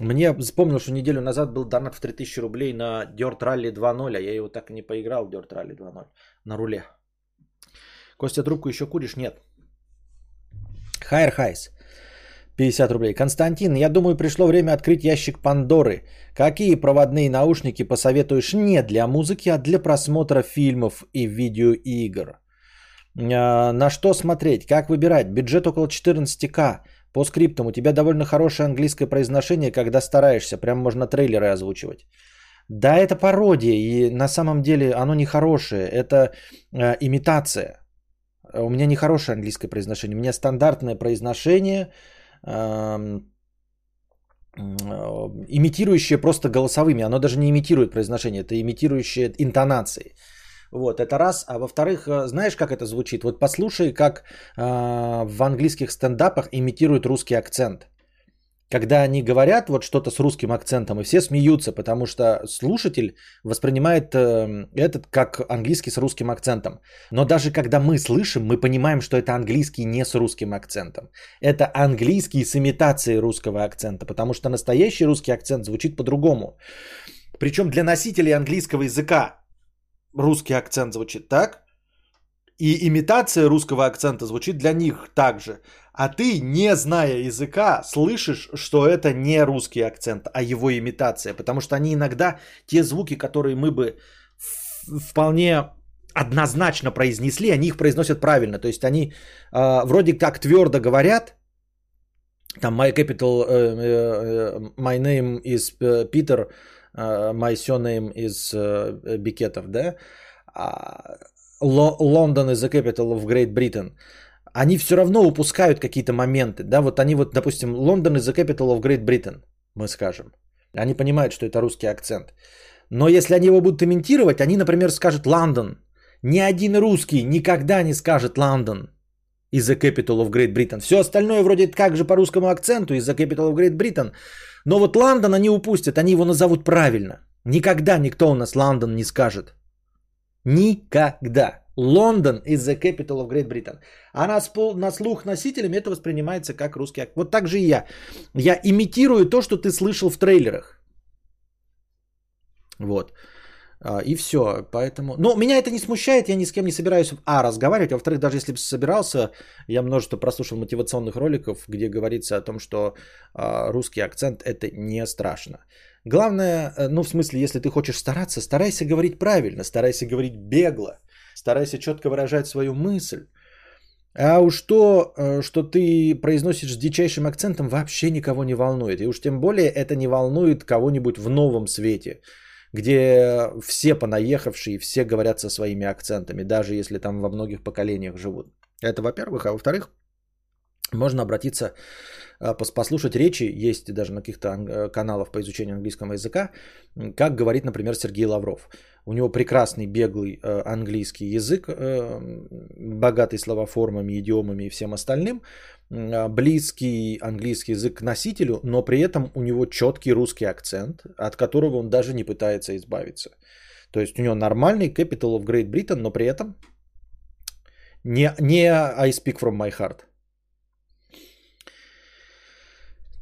Мне вспомнил, что неделю назад был донат в 3000 рублей на Dirt Rally 2.0, а я его так и не поиграл, Dirt Rally 2.0, на руле. Костя, трубку еще куришь? Нет. Хайр Хайс. 50 рублей. Константин, я думаю, пришло время открыть ящик Пандоры. Какие проводные наушники посоветуешь не для музыки, а для просмотра фильмов и видеоигр? А, на что смотреть? Как выбирать? Бюджет около 14к. По скриптам у тебя довольно хорошее английское произношение, когда стараешься. Прям можно трейлеры озвучивать. Да, это пародия, и на самом деле оно не хорошее. Это э, имитация. У меня не хорошее английское произношение. У меня стандартное произношение, э, имитирующее просто голосовыми. Оно даже не имитирует произношение, это имитирующее интонации. Вот, это раз. А во-вторых, э, знаешь, как это звучит? Вот послушай, как э, в английских стендапах имитируют русский акцент когда они говорят вот что-то с русским акцентом, и все смеются, потому что слушатель воспринимает э, этот как английский с русским акцентом. Но даже когда мы слышим, мы понимаем, что это английский не с русским акцентом. Это английский с имитацией русского акцента, потому что настоящий русский акцент звучит по-другому. Причем для носителей английского языка русский акцент звучит так, и имитация русского акцента звучит для них также. А ты, не зная языка, слышишь, что это не русский акцент, а его имитация. Потому что они иногда, те звуки, которые мы бы вполне однозначно произнесли, они их произносят правильно. То есть они э, вроде как твердо говорят, там my capital, uh, uh, my name is Peter, uh, my surname is uh, Бикетов, да? London is the capital of Great Britain они все равно упускают какие-то моменты. Да, вот они вот, допустим, Лондон is the capital of Great Britain, мы скажем. Они понимают, что это русский акцент. Но если они его будут имитировать, они, например, скажут Лондон. Ни один русский никогда не скажет Лондон is the capital of Great Britain. Все остальное вроде как же по русскому акценту is the capital of Great Britain. Но вот Лондон они упустят, они его назовут правильно. Никогда никто у нас Лондон не скажет. Никогда. Лондон is the capital of Great Britain. А на, спол, на слух носителями это воспринимается как русский акцент. Вот так же и я. Я имитирую то, что ты слышал в трейлерах. Вот. А, и все. Поэтому... Но меня это не смущает, я ни с кем не собираюсь, а, разговаривать, а во-вторых, даже если бы собирался, я множество прослушал мотивационных роликов, где говорится о том, что а, русский акцент это не страшно. Главное, э, ну в смысле, если ты хочешь стараться, старайся говорить правильно, старайся говорить бегло. Старайся четко выражать свою мысль. А уж то, э, что ты произносишь с дичайшим акцентом, вообще никого не волнует. И уж тем более это не волнует кого-нибудь в новом свете, где все понаехавшие, все говорят со своими акцентами, даже если там во многих поколениях живут. Это во-первых. А во-вторых, можно обратиться, э, послушать речи, есть даже на каких-то э, каналах по изучению английского языка, как говорит, например, Сергей Лавров. У него прекрасный беглый э, английский язык, богатый словоформами, идиомами и всем остальным, близкий английский язык к носителю, но при этом у него четкий русский акцент, от которого он даже не пытается избавиться. То есть у него нормальный Capital of Great Britain, но при этом не, не I speak from my heart.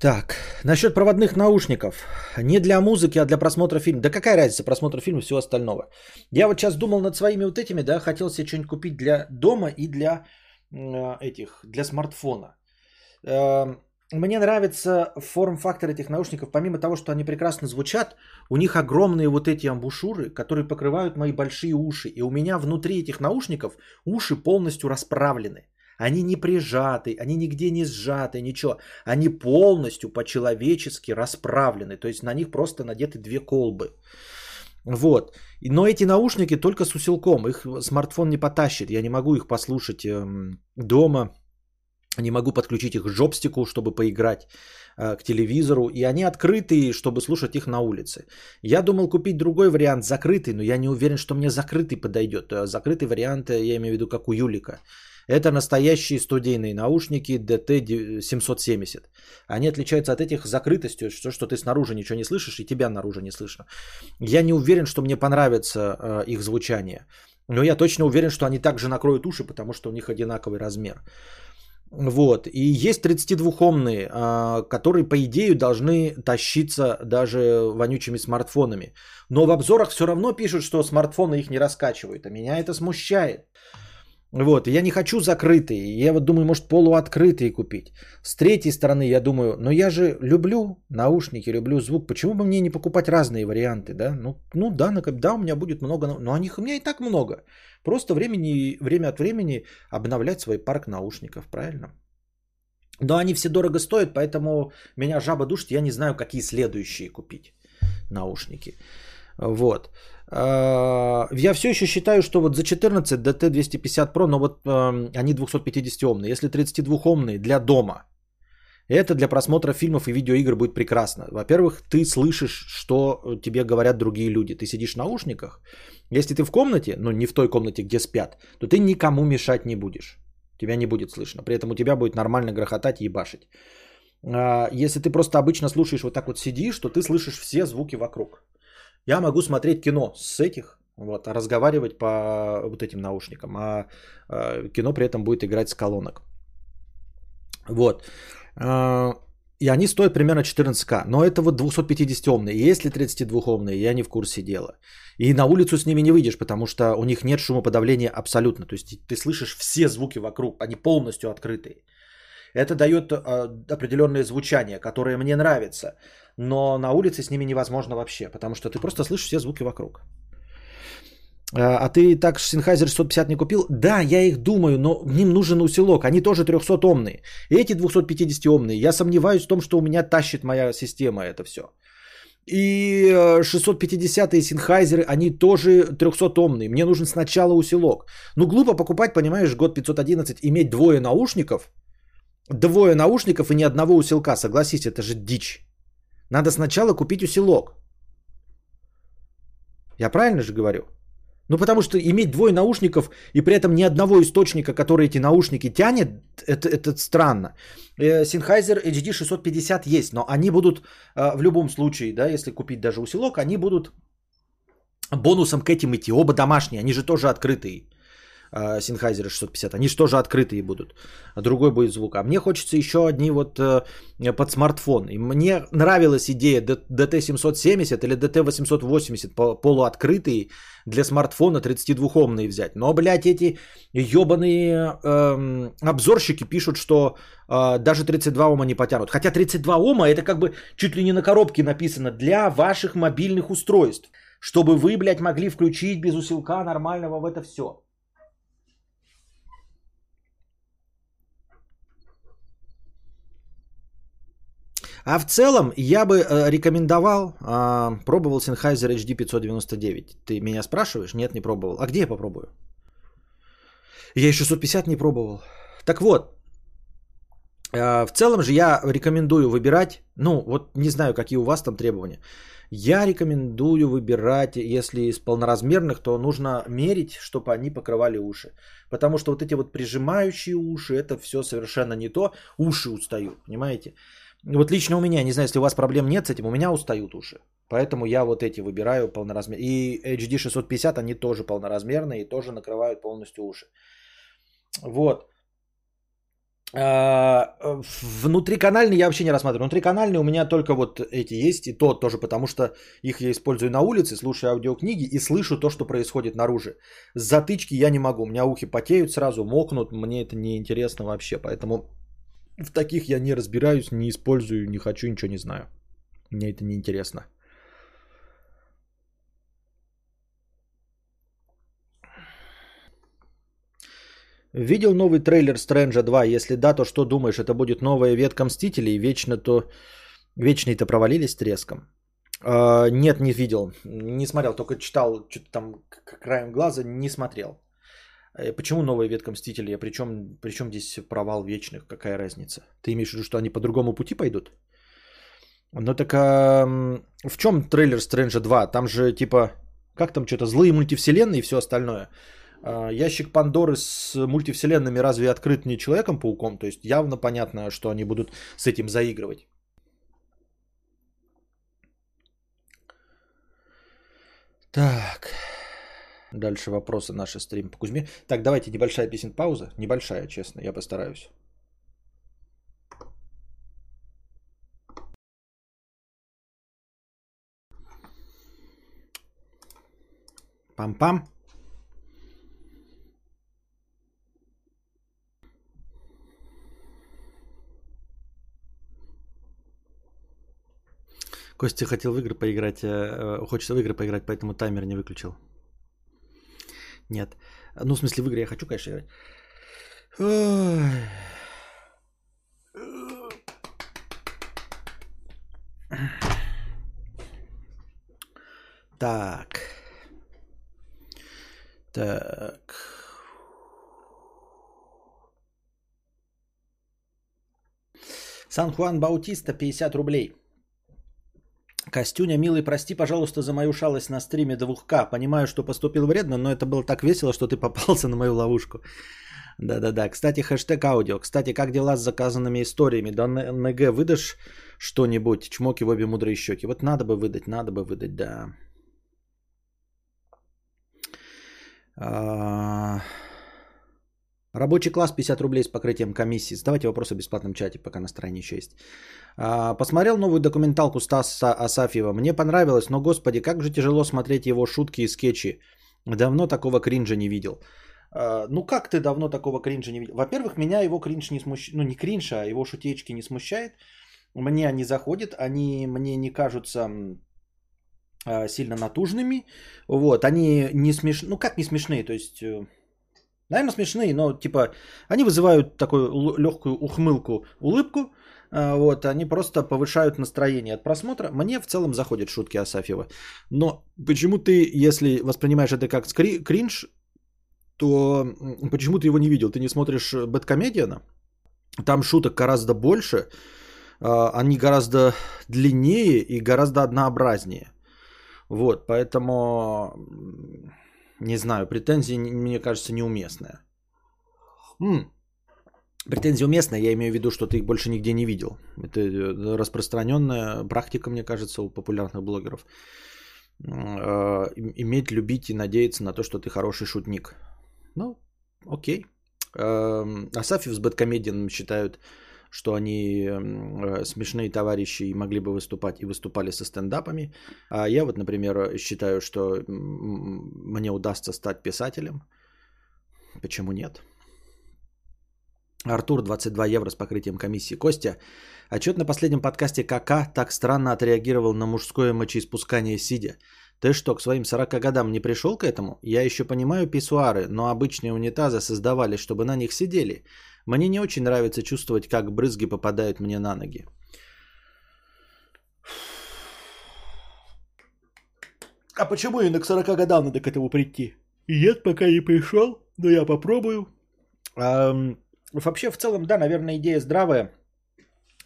Так, насчет проводных наушников. Не для музыки, а для просмотра фильма. Да какая разница, просмотр фильма и всего остального. Я вот сейчас думал над своими вот этими, да, хотел себе что-нибудь купить для дома и для э, этих, для смартфона. Э, мне нравится форм-фактор этих наушников, помимо того, что они прекрасно звучат, у них огромные вот эти амбушюры, которые покрывают мои большие уши. И у меня внутри этих наушников уши полностью расправлены. Они не прижаты, они нигде не сжаты, ничего. Они полностью по-человечески расправлены. То есть на них просто надеты две колбы. Вот. Но эти наушники только с усилком. Их смартфон не потащит. Я не могу их послушать эм, дома. Не могу подключить их к жопстику, чтобы поиграть э, к телевизору. И они открытые, чтобы слушать их на улице. Я думал купить другой вариант, закрытый, но я не уверен, что мне закрытый подойдет. Э, закрытый вариант, э, я имею в виду, как у Юлика. Это настоящие студийные наушники DT770. Они отличаются от этих закрытостью, что, что ты снаружи ничего не слышишь и тебя наружу не слышно. Я не уверен, что мне понравится э, их звучание. Но я точно уверен, что они также накроют уши, потому что у них одинаковый размер. Вот. И есть 32-омные, а, которые, по идее, должны тащиться даже вонючими смартфонами. Но в обзорах все равно пишут, что смартфоны их не раскачивают. А меня это смущает. Вот, я не хочу закрытые. Я вот думаю, может, полуоткрытые купить. С третьей стороны, я думаю, но я же люблю наушники, люблю звук. Почему бы мне не покупать разные варианты, да? Ну, ну да, да, у меня будет много, но у них у меня и так много. Просто времени, время от времени обновлять свой парк наушников, правильно? Но они все дорого стоят, поэтому меня жаба душит, я не знаю, какие следующие купить наушники. Вот. А, я все еще считаю, что вот за 14 DT250 Pro, но вот они 250 омные. Если 32 омные для дома, это для просмотра фильмов и видеоигр будет прекрасно. Во-первых, ты слышишь, что тебе говорят другие люди. Ты сидишь в наушниках. Если ты в комнате, ну не в той комнате, где спят, то ты никому мешать не будешь. Тебя не будет слышно. При этом у тебя будет нормально грохотать и ебашить. А, если ты просто обычно слушаешь вот так вот сидишь, то ты слышишь все звуки вокруг. Я могу смотреть кино с этих, вот, а разговаривать по вот этим наушникам, а, а кино при этом будет играть с колонок. Вот. А, и они стоят примерно 14к. Но это вот 250-омные. Если 32-омные, я не в курсе дела. И на улицу с ними не выйдешь, потому что у них нет шумоподавления абсолютно. То есть ты слышишь все звуки вокруг, они полностью открытые. Это дает э, определенное звучание, которое мне нравится. Но на улице с ними невозможно вообще, потому что ты просто слышишь все звуки вокруг. А, а ты так Sennheiser 650 не купил? Да, я их думаю, но ним нужен усилок. Они тоже 300-омные. Эти 250-омные. Я сомневаюсь в том, что у меня тащит моя система это все. И 650-е Sennheiser, они тоже 300-омные. Мне нужен сначала усилок. Ну, глупо покупать, понимаешь, год 511, иметь двое наушников – двое наушников и ни одного усилка. Согласись, это же дичь. Надо сначала купить усилок. Я правильно же говорю? Ну, потому что иметь двое наушников и при этом ни одного источника, который эти наушники тянет, это, это странно. Э, Sennheiser HD 650 есть, но они будут э, в любом случае, да, если купить даже усилок, они будут бонусом к этим идти. Оба домашние, они же тоже открытые. Sennheiser 650. Они же тоже открытые будут. Другой будет звук. А мне хочется еще одни вот э, под смартфон. И мне нравилась идея DT770 или DT880 полуоткрытые для смартфона 32-омные взять. Но, блядь, эти ебаные эм, обзорщики пишут, что э, даже 32 ома не потянут. Хотя 32 ома это как бы чуть ли не на коробке написано для ваших мобильных устройств. Чтобы вы, блядь, могли включить без усилка нормального в это все. А в целом я бы э, рекомендовал, э, пробовал Sennheiser HD 599. Ты меня спрашиваешь? Нет, не пробовал. А где я попробую? Я и 650 не пробовал. Так вот, А, в целом же я рекомендую выбирать, ну вот не знаю, какие у вас там требования. Я рекомендую выбирать, если из полноразмерных, то нужно мерить, чтобы они покрывали уши. Потому что вот эти вот прижимающие уши, это все совершенно не то. Уши устают, понимаете? Вот лично у меня, не знаю, если у вас проблем нет с этим, у меня устают уши. Поэтому я вот эти выбираю полноразмерные. И HD 650, они тоже полноразмерные и тоже накрывают полностью уши. Вот. А, внутриканальный я вообще не рассматриваю. Внутриканальный у меня только вот эти есть, и то тоже потому, что их я использую на улице, слушаю аудиокниги и слышу то, что происходит наружу. Затычки я не могу, у меня ухи потеют сразу, мокнут, мне это не интересно вообще, поэтому в таких я не разбираюсь, не использую, не хочу, ничего не знаю. Мне это не интересно. Видел новый трейлер Стрэнджа 2? Если да, то что думаешь, это будет новая ветка Мстителей? Вечно то... Вечные-то провалились треском? Uh, нет, не видел. Не смотрел, только читал что-то там краем глаза, не смотрел. Э, почему новая ветка Мстителей? А причем, причем здесь провал вечных? Какая разница? Ты имеешь в виду, что они по другому пути пойдут? Ну так а, в чем трейлер Стрэнджа 2? Там же типа, как там что-то, злые мультивселенные и все остальное. А, ящик Пандоры с мультивселенными разве открыт не Человеком-пауком? То есть явно понятно, что они будут с этим заигрывать. Так. Дальше вопросы наши стрим по Кузьме. Так, давайте небольшая песен пауза. Небольшая, честно, я постараюсь. Пам-пам. Костя хотел в игры поиграть, э, э, хочется в игры поиграть, поэтому таймер не выключил. Нет. Ну, в смысле, в игры я хочу, конечно, играть. Так. Так. Сан Хуан Баутиста 50 рублей. Костюня, милый, прости, пожалуйста, за мою шалость на стриме 2К. Понимаю, что поступил вредно, но это было так весело, что ты попался на мою ловушку. Да-да-да. Кстати, хэштег аудио. Кстати, как дела с заказанными историями? Да НГ выдашь что-нибудь? Чмоки в обе мудрые щеки. Вот надо бы выдать, надо бы выдать, да. Рабочий класс 50 рублей с покрытием комиссии. Задавайте вопросы в бесплатном чате, пока настроение еще есть. А, посмотрел новую документалку Стаса Асафьева. Мне понравилось, но, господи, как же тяжело смотреть его шутки и скетчи. Давно такого кринжа не видел. А, ну как ты давно такого кринжа не видел? Во-первых, меня его кринж не смущает. Ну не кринж, а его шутечки не смущает. Мне они заходят, они мне не кажутся а, сильно натужными. Вот, они не смешные. Ну как не смешные? То есть э, Наверное, смешные, но типа они вызывают такую легкую ухмылку, улыбку. А, вот, они просто повышают настроение от просмотра. Мне в целом заходят шутки Асафьева. Но почему ты, если воспринимаешь это как скри- кринж, то почему ты его не видел? Ты не смотришь Бэткомедиана? Там шуток гораздо больше, а, они гораздо длиннее и гораздо однообразнее. Вот, поэтому не знаю, претензии, мне кажется, неуместная. М-м. Претензия уместная, я имею в виду, что ты их больше нигде не видел. Это э, распространенная практика, мне кажется, у популярных блогеров. Э, иметь, любить и надеяться на то, что ты хороший шутник. Ну, окей. Эм, Асафьев с Бэткомедианом считают что они э, смешные товарищи и могли бы выступать и выступали со стендапами. А я вот, например, считаю, что мне удастся стать писателем. Почему нет? Артур, 22 евро с покрытием комиссии. Костя, отчет на последнем подкасте КК так странно отреагировал на мужское мочеиспускание сидя. Ты что, к своим 40 годам не пришел к этому? Я еще понимаю писсуары, но обычные унитазы создавали, чтобы на них сидели. Мне не очень нравится чувствовать, как брызги попадают мне на ноги. А почему именно к 40 годам надо к этому прийти? Нет, пока не пришел, но я попробую. А, вообще, в целом, да, наверное, идея здравая.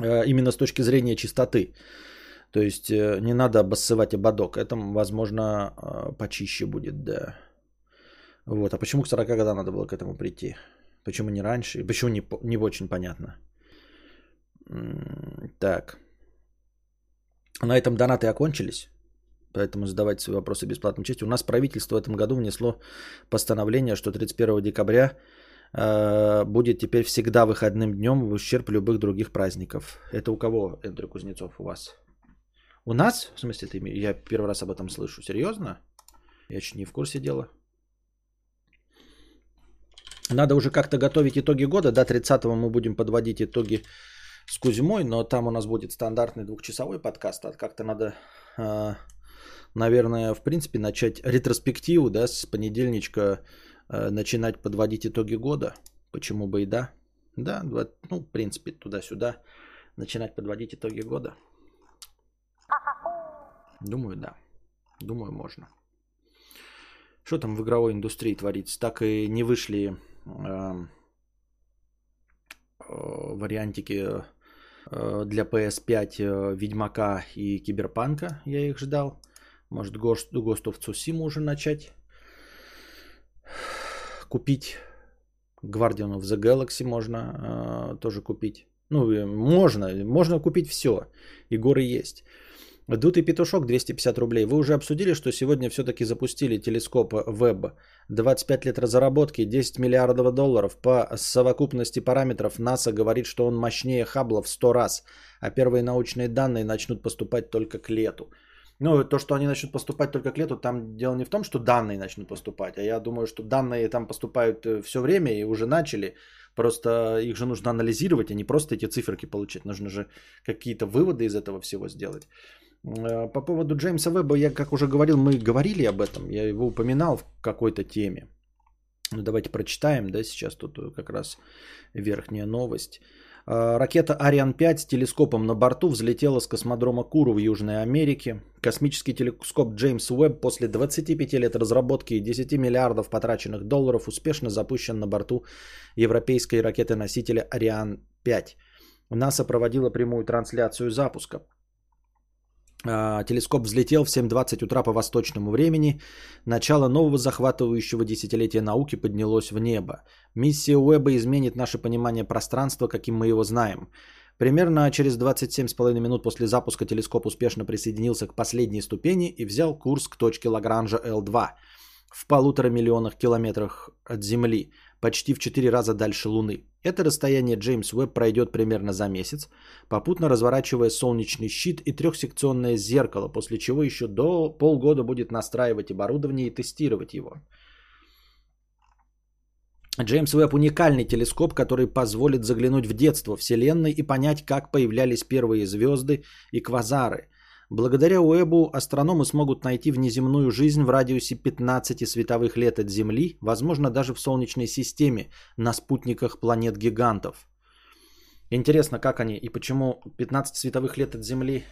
Э, именно с точки зрения чистоты. То есть э, не надо обоссывать ободок. Это, возможно, э, почище будет, да. Вот. А почему к 40 годам надо было к этому прийти? Почему не раньше? Почему не, не очень понятно. Так. На этом донаты окончились. Поэтому задавайте свои вопросы бесплатным частью. У нас правительство в этом году внесло постановление, что 31 декабря э, будет теперь всегда выходным днем в ущерб любых других праздников. Это у кого, Эндрю Кузнецов, у вас? У нас? В смысле, ты, я первый раз об этом слышу. Серьезно? Я чуть не в курсе дела. Надо уже как-то готовить итоги года. До 30-го мы будем подводить итоги с Кузьмой, но там у нас будет стандартный двухчасовой подкаст. А как-то надо, а, наверное, в принципе, начать ретроспективу, да, с понедельничка а, начинать подводить итоги года. Почему бы и да? Да, ну, в принципе, туда-сюда начинать подводить итоги года. Думаю, да. Думаю, можно. Что там в игровой индустрии творится? Так и не вышли вариантики э, для PS5 э, Ведьмака и Киберпанка. Я их ждал. Может, Ghost, Ghost of Tsushima уже начать купить. Guardian of the Galaxy можно э, тоже купить. Ну, можно, можно купить все. И горы есть. Дутый петушок 250 рублей. Вы уже обсудили, что сегодня все-таки запустили телескоп Webb. 25 лет разработки, 10 миллиардов долларов. По совокупности параметров НАСА говорит, что он мощнее Хаббла в 100 раз. А первые научные данные начнут поступать только к лету. Ну, то, что они начнут поступать только к лету, там дело не в том, что данные начнут поступать, а я думаю, что данные там поступают э, все время и уже начали. Просто их же нужно анализировать, а не просто эти циферки получить. Нужно же какие-то выводы из этого всего сделать. Э, по поводу Джеймса Веба, я, как уже говорил, мы говорили об этом, я его упоминал в какой-то теме. Ну, давайте прочитаем, да, сейчас тут как раз верхняя новость. Э, ракета Ариан 5 с телескопом на борту взлетела с космодрома Куру в Южной Америке. Космический телескоп Джеймс Уэбб после 25 лет разработки и 10 миллиардов потраченных долларов успешно запущен на борту европейской ракеты-носителя Ариан 5. НАСА проводила прямую трансляцию запуска. А, телескоп взлетел в 7.20 утра по восточному времени. Начало нового захватывающего десятилетия науки поднялось в небо. Миссия Уэба изменит наше понимание пространства, каким мы его знаем. Примерно через 27,5 минут после запуска телескоп успешно присоединился к последней ступени и взял курс к точке Лагранжа L2 в полутора миллионах километрах от Земли, почти в 4 раза дальше Луны. Это расстояние Джеймс Уэбб пройдет примерно за месяц, попутно разворачивая солнечный щит и трехсекционное зеркало, после чего еще до полгода будет настраивать оборудование и тестировать его. Джеймс Уэбб уникальный телескоп, который позволит заглянуть в детство Вселенной и понять, как появлялись первые звезды и квазары – Благодаря Уэбу астрономы смогут найти внеземную жизнь в радиусе 15 световых лет от Земли, возможно даже в Солнечной системе, на спутниках планет-гигантов. Интересно, как они и почему 15 световых лет от Земли?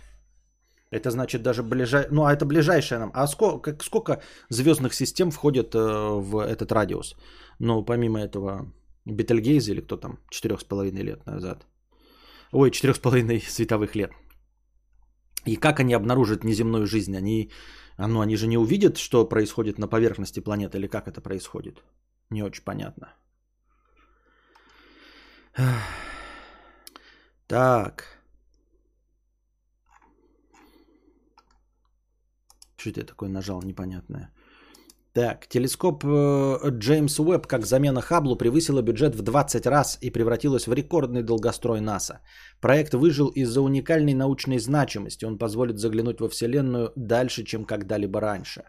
Это значит даже ближай... Ну, а это ближайшая нам. А сколько, сколько звездных систем входит э, в этот радиус? Ну, помимо этого, Бетельгейза или кто там, 4,5 лет назад. Ой, 4,5 световых лет. И как они обнаружат неземную жизнь? Они, ну, они же не увидят, что происходит на поверхности планеты, или как это происходит? Не очень понятно. Так. Что это я такое нажал непонятное? Так, телескоп э, Джеймс Уэбб как замена Хаблу превысила бюджет в 20 раз и превратилась в рекордный долгострой НАСА. Проект выжил из-за уникальной научной значимости. Он позволит заглянуть во Вселенную дальше, чем когда-либо раньше.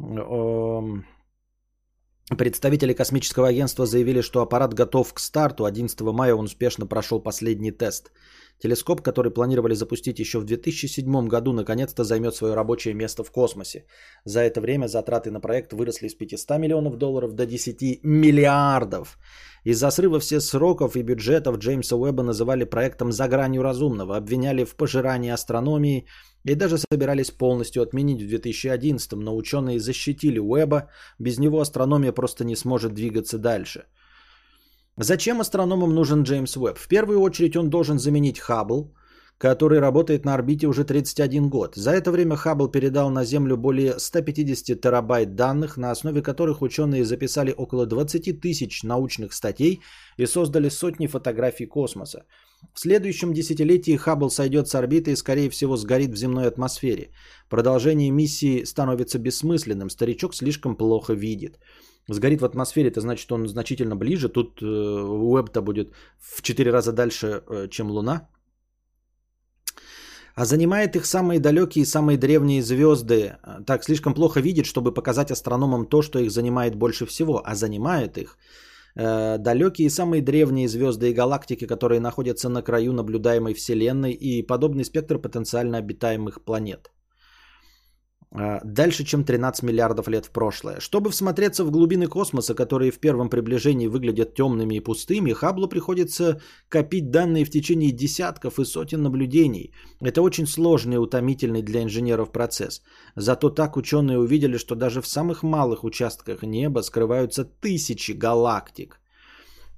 Эм, представители космического агентства заявили, что аппарат готов к старту. 11 мая он успешно прошел последний тест – Телескоп, который планировали запустить еще в 2007 году, наконец-то займет свое рабочее место в космосе. За это время затраты на проект выросли с 500 миллионов долларов до 10 миллиардов. Из-за срыва всех сроков и бюджетов Джеймса Уэбба называли проектом «за гранью разумного», обвиняли в пожирании астрономии и даже собирались полностью отменить в 2011, но ученые защитили Уэбба, без него астрономия просто не сможет двигаться дальше – Зачем астрономам нужен Джеймс Уэбб? В первую очередь он должен заменить Хаббл, который работает на орбите уже 31 год. За это время Хаббл передал на Землю более 150 терабайт данных, на основе которых ученые записали около 20 тысяч научных статей и создали сотни фотографий космоса. В следующем десятилетии Хаббл сойдет с орбиты и, скорее всего, сгорит в земной атмосфере. Продолжение миссии становится бессмысленным, старичок слишком плохо видит. Сгорит в атмосфере, это значит, он значительно ближе. Тут э, Уэб-то будет в 4 раза дальше, э, чем Луна. А занимает их самые далекие и самые древние звезды. Так, слишком плохо видит, чтобы показать астрономам то, что их занимает больше всего. А занимает их э, далекие и самые древние звезды и галактики, которые находятся на краю наблюдаемой Вселенной и подобный спектр потенциально обитаемых планет. Э, дальше, чем 13 миллиардов лет в прошлое. Чтобы всмотреться в глубины космоса, которые в первом приближении выглядят темными и пустыми, Хаблу приходится копить данные в течение десятков и сотен наблюдений. Это очень сложный и утомительный для инженеров процесс. Зато так ученые увидели, что даже в самых малых участках неба скрываются тысячи галактик.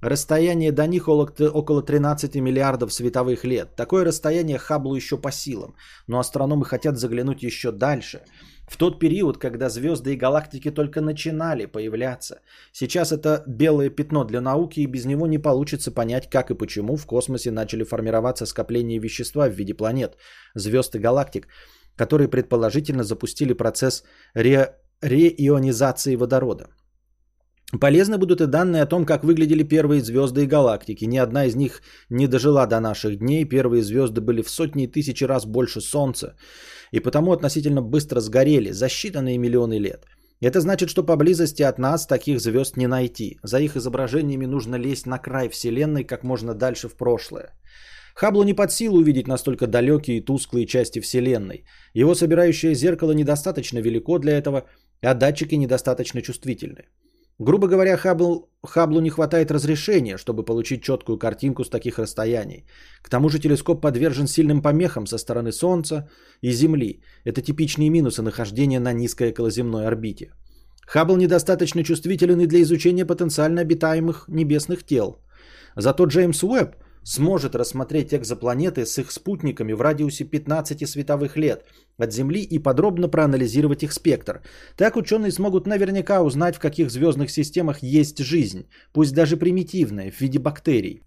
Расстояние до них около 13 миллиардов световых лет. Такое расстояние Хаблу еще по силам, но астрономы хотят заглянуть еще дальше. В тот период, когда звезды и галактики только начинали появляться. Сейчас это белое пятно для науки, и без него не получится понять, как и почему в космосе начали формироваться скопления вещества в виде планет, звезд и галактик, которые предположительно запустили процесс ре... реионизации водорода. Полезны будут и данные о том, как выглядели первые звезды и галактики. Ни одна из них не дожила до наших дней. Первые звезды были в сотни и тысячи раз больше Солнца. И потому относительно быстро сгорели за считанные миллионы лет. Это значит, что поблизости от нас таких звезд не найти. За их изображениями нужно лезть на край Вселенной как можно дальше в прошлое. Хаблу не под силу увидеть настолько далекие и тусклые части Вселенной. Его собирающее зеркало недостаточно велико для этого, а датчики недостаточно чувствительны. Грубо говоря, Хаббл, Хаблу не хватает разрешения, чтобы получить четкую картинку с таких расстояний. К тому же телескоп подвержен сильным помехам со стороны Солнца и Земли. Это типичные минусы нахождения на низкой околоземной орбите. Хаббл недостаточно чувствителен и для изучения потенциально обитаемых небесных тел. Зато Джеймс Уэбб – сможет рассмотреть экзопланеты с их спутниками в радиусе 15 световых лет от Земли и подробно проанализировать их спектр. Так ученые смогут наверняка узнать, в каких звездных системах есть жизнь, пусть даже примитивная, в виде бактерий.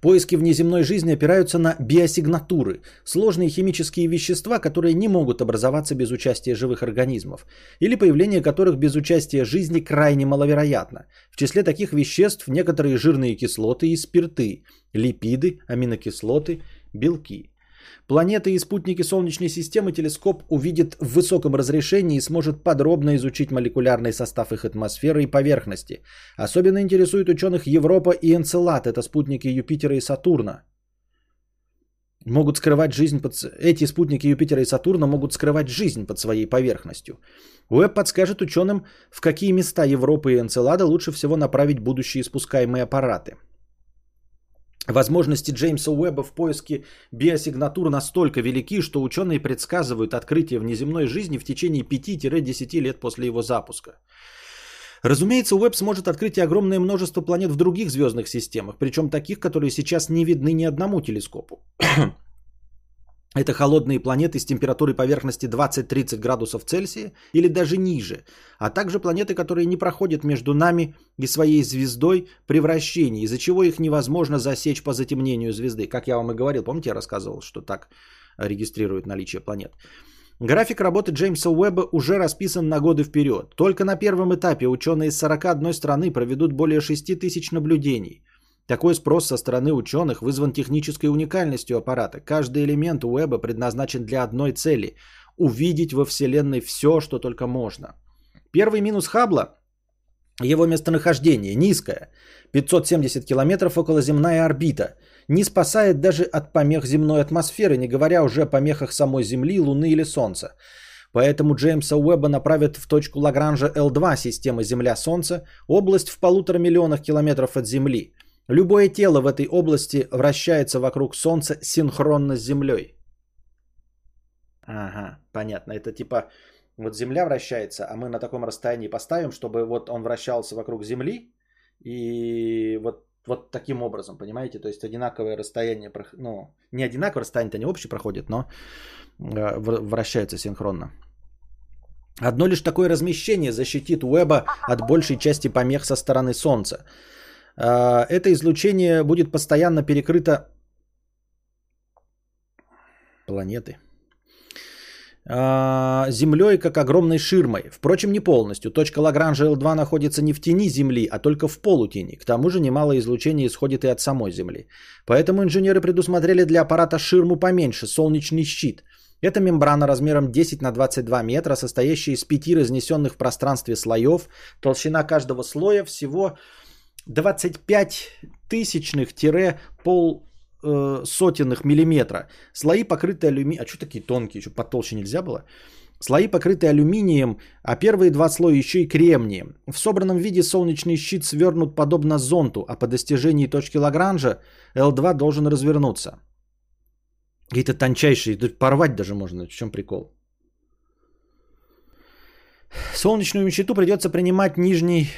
Поиски внеземной жизни опираются на биосигнатуры, сложные химические вещества, которые не могут образоваться без участия живых организмов, или появление которых без участия жизни крайне маловероятно. В числе таких веществ некоторые жирные кислоты и спирты, липиды, аминокислоты, белки. Планеты и спутники Солнечной системы телескоп увидит в высоком разрешении и сможет подробно изучить молекулярный состав их атмосферы и поверхности. Особенно интересует ученых Европа и Энцелад, это спутники Юпитера и Сатурна. Могут скрывать жизнь под... Эти спутники Юпитера и Сатурна могут скрывать жизнь под своей поверхностью. Уэб подскажет ученым, в какие места Европы и Энцелада лучше всего направить будущие спускаемые аппараты – Возможности Джеймса Уэбба в поиске биосигнатур настолько велики, что ученые предсказывают открытие внеземной жизни в течение 5-10 лет после его запуска. Разумеется, Уэбб сможет открыть огромное множество планет в других звездных системах, причем таких, которые сейчас не видны ни одному телескопу. Это холодные планеты с температурой поверхности 20-30 градусов Цельсия или даже ниже, а также планеты, которые не проходят между нами и своей звездой при вращении, из-за чего их невозможно засечь по затемнению звезды. Как я вам и говорил, помните, я рассказывал, что так регистрирует наличие планет. График работы Джеймса Уэбба уже расписан на годы вперед. Только на первом этапе ученые из 41 страны проведут более 6 тысяч наблюдений – такой спрос со стороны ученых вызван технической уникальностью аппарата. Каждый элемент уэба предназначен для одной цели – увидеть во Вселенной все, что только можно. Первый минус Хаббла – его местонахождение низкое – 570 километров околоземная орбита. Не спасает даже от помех земной атмосферы, не говоря уже о помехах самой Земли, Луны или Солнца. Поэтому Джеймса Уэбба направят в точку Лагранжа L2 системы Земля-Солнце, область в полутора миллионах километров от Земли – Любое тело в этой области вращается вокруг Солнца синхронно с Землей. Ага, понятно. Это типа вот Земля вращается, а мы на таком расстоянии поставим, чтобы вот он вращался вокруг Земли, и вот вот таким образом, понимаете? То есть одинаковое расстояние, ну, не одинаковое расстояние, они общее проходят, но э, вращаются синхронно. Одно лишь такое размещение защитит Уэба от большей части помех со стороны Солнца. Э, это излучение будет постоянно перекрыто планеты – а, землей как огромной ширмой. Впрочем, не полностью. Точка Лагранжа L2 находится не в тени Земли, а только в полутени. К тому же немало излучения исходит и от самой Земли. Поэтому инженеры предусмотрели для аппарата ширму поменьше, солнечный щит. Это мембрана размером 10 на 22 метра, состоящая из пяти разнесенных в пространстве слоев. Толщина каждого слоя всего 25 тысячных-пол э, сотенных миллиметра. Слои покрыты алюминием. А что такие тонкие? Что потолще нельзя было? Слои покрыты алюминием, а первые два слоя еще и кремнием. В собранном виде солнечный щит свернут подобно зонту, а по достижении точки Лагранжа L2 должен развернуться. Какие-то тончайшие, тут порвать даже можно. В чем прикол? Солнечную щиту придется принимать нижней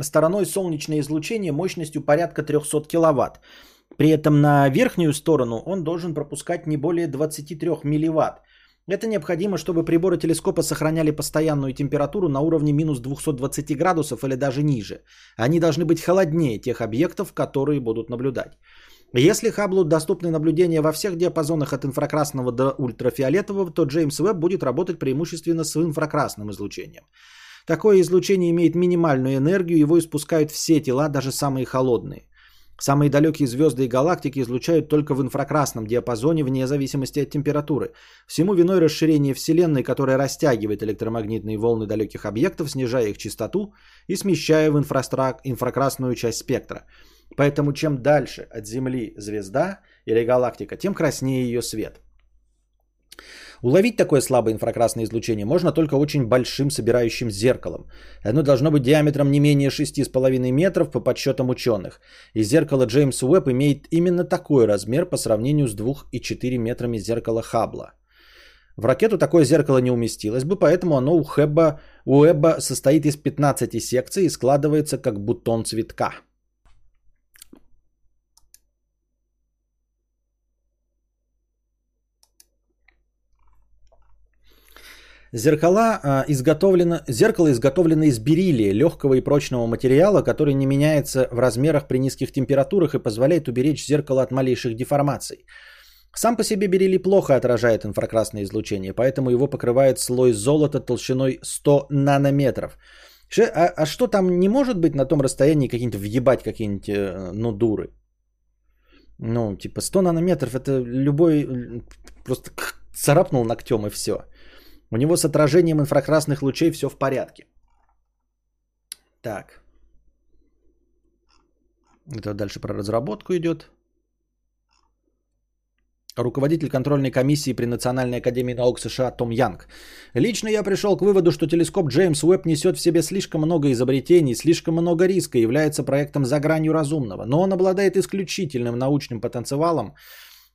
стороной солнечное излучение мощностью порядка 300 киловатт. При этом на верхнюю сторону он должен пропускать не более 23 милливатт. Это необходимо, чтобы приборы телескопа сохраняли постоянную температуру на уровне минус 220 градусов или даже ниже. Они должны быть холоднее тех объектов, которые будут наблюдать. Если Хаблу доступны наблюдения во всех диапазонах от инфракрасного до ультрафиолетового, то Джеймс Веб будет работать преимущественно с инфракрасным излучением. Такое излучение имеет минимальную энергию, его испускают все тела, даже самые холодные. Самые далекие звезды и галактики излучают только в инфракрасном диапазоне вне зависимости от температуры. Всему виной расширение Вселенной, которое растягивает электромагнитные волны далеких объектов, снижая их частоту и смещая в инфракрасную часть спектра. Поэтому чем дальше от Земли звезда или галактика, тем краснее ее свет. Уловить такое слабое инфракрасное излучение можно только очень большим собирающим зеркалом. Оно должно быть диаметром не менее 6,5 метров по подсчетам ученых. И зеркало Джеймс Уэбб имеет именно такой размер по сравнению с 2,4 метрами зеркала Хаббла. В ракету такое зеркало не уместилось бы, поэтому оно у Хэбба, у Эбба состоит из 15 секций и складывается как бутон цветка. Зеркала а, изготовлено, зеркало изготовлено из бериллия, легкого и прочного материала, который не меняется в размерах при низких температурах и позволяет уберечь зеркало от малейших деформаций. Сам по себе бериллий плохо отражает инфракрасное излучение, поэтому его покрывает слой золота толщиной 100 нанометров. А, а что там не может быть на том расстоянии какие-нибудь въебать какие-нибудь, э, ну, дуры? Ну, типа 100 нанометров это любой просто царапнул ногтем и все. У него с отражением инфракрасных лучей все в порядке. Так. Это дальше про разработку идет. Руководитель контрольной комиссии при Национальной академии наук США Том Янг. Лично я пришел к выводу, что телескоп Джеймс Уэбб несет в себе слишком много изобретений, слишком много риска, является проектом за гранью разумного. Но он обладает исключительным научным потенциалом,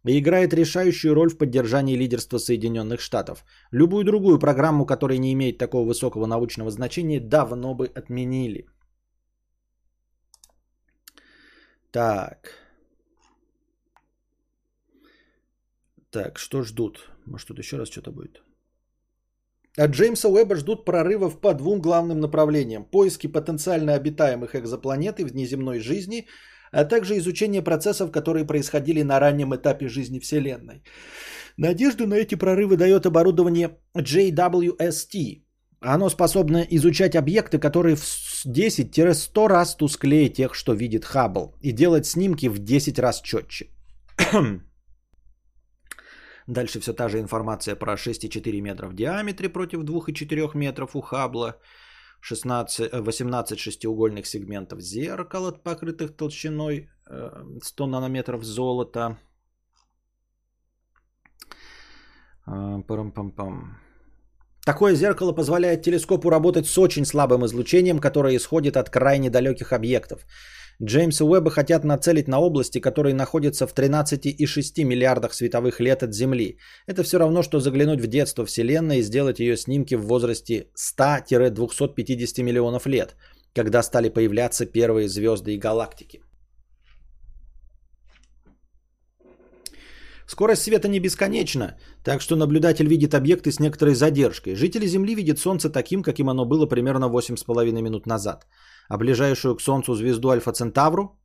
и играет решающую роль в поддержании лидерства Соединенных Штатов. Любую другую программу, которая не имеет такого высокого научного значения, давно бы отменили. Так. Так, что ждут? Может, тут еще раз что-то будет? От Джеймса Уэбба ждут прорывов по двум главным направлениям. Поиски потенциально обитаемых экзопланет и внеземной жизни – а также изучение процессов, которые происходили на раннем этапе жизни Вселенной. Надежду на эти прорывы дает оборудование JWST. Оно способно изучать объекты, которые в 10-100 раз тусклее тех, что видит Хаббл, и делать снимки в 10 раз четче. Дальше все та же информация про 6,4 метра в диаметре против 2,4 метров у Хаббла. 16, 18 э, шестиугольных сегментов зеркала, покрытых толщиной 100 э, нанометров золота. А, Парам-пам-пам. Такое зеркало позволяет телескопу работать с очень слабым излучением, которое исходит от крайне далеких объектов. Джеймса Уэбба хотят нацелить на области, которые находятся в 13,6 миллиардах световых лет от Земли. Это все равно, что заглянуть в детство Вселенной и сделать ее снимки в возрасте 100-250 миллионов лет, когда стали появляться первые звезды и галактики. Скорость света не бесконечна, так что наблюдатель видит объекты с некоторой задержкой. Жители Земли видят Солнце таким, каким оно было примерно 8,5 минут назад. А ближайшую к Солнцу звезду Альфа Центавру,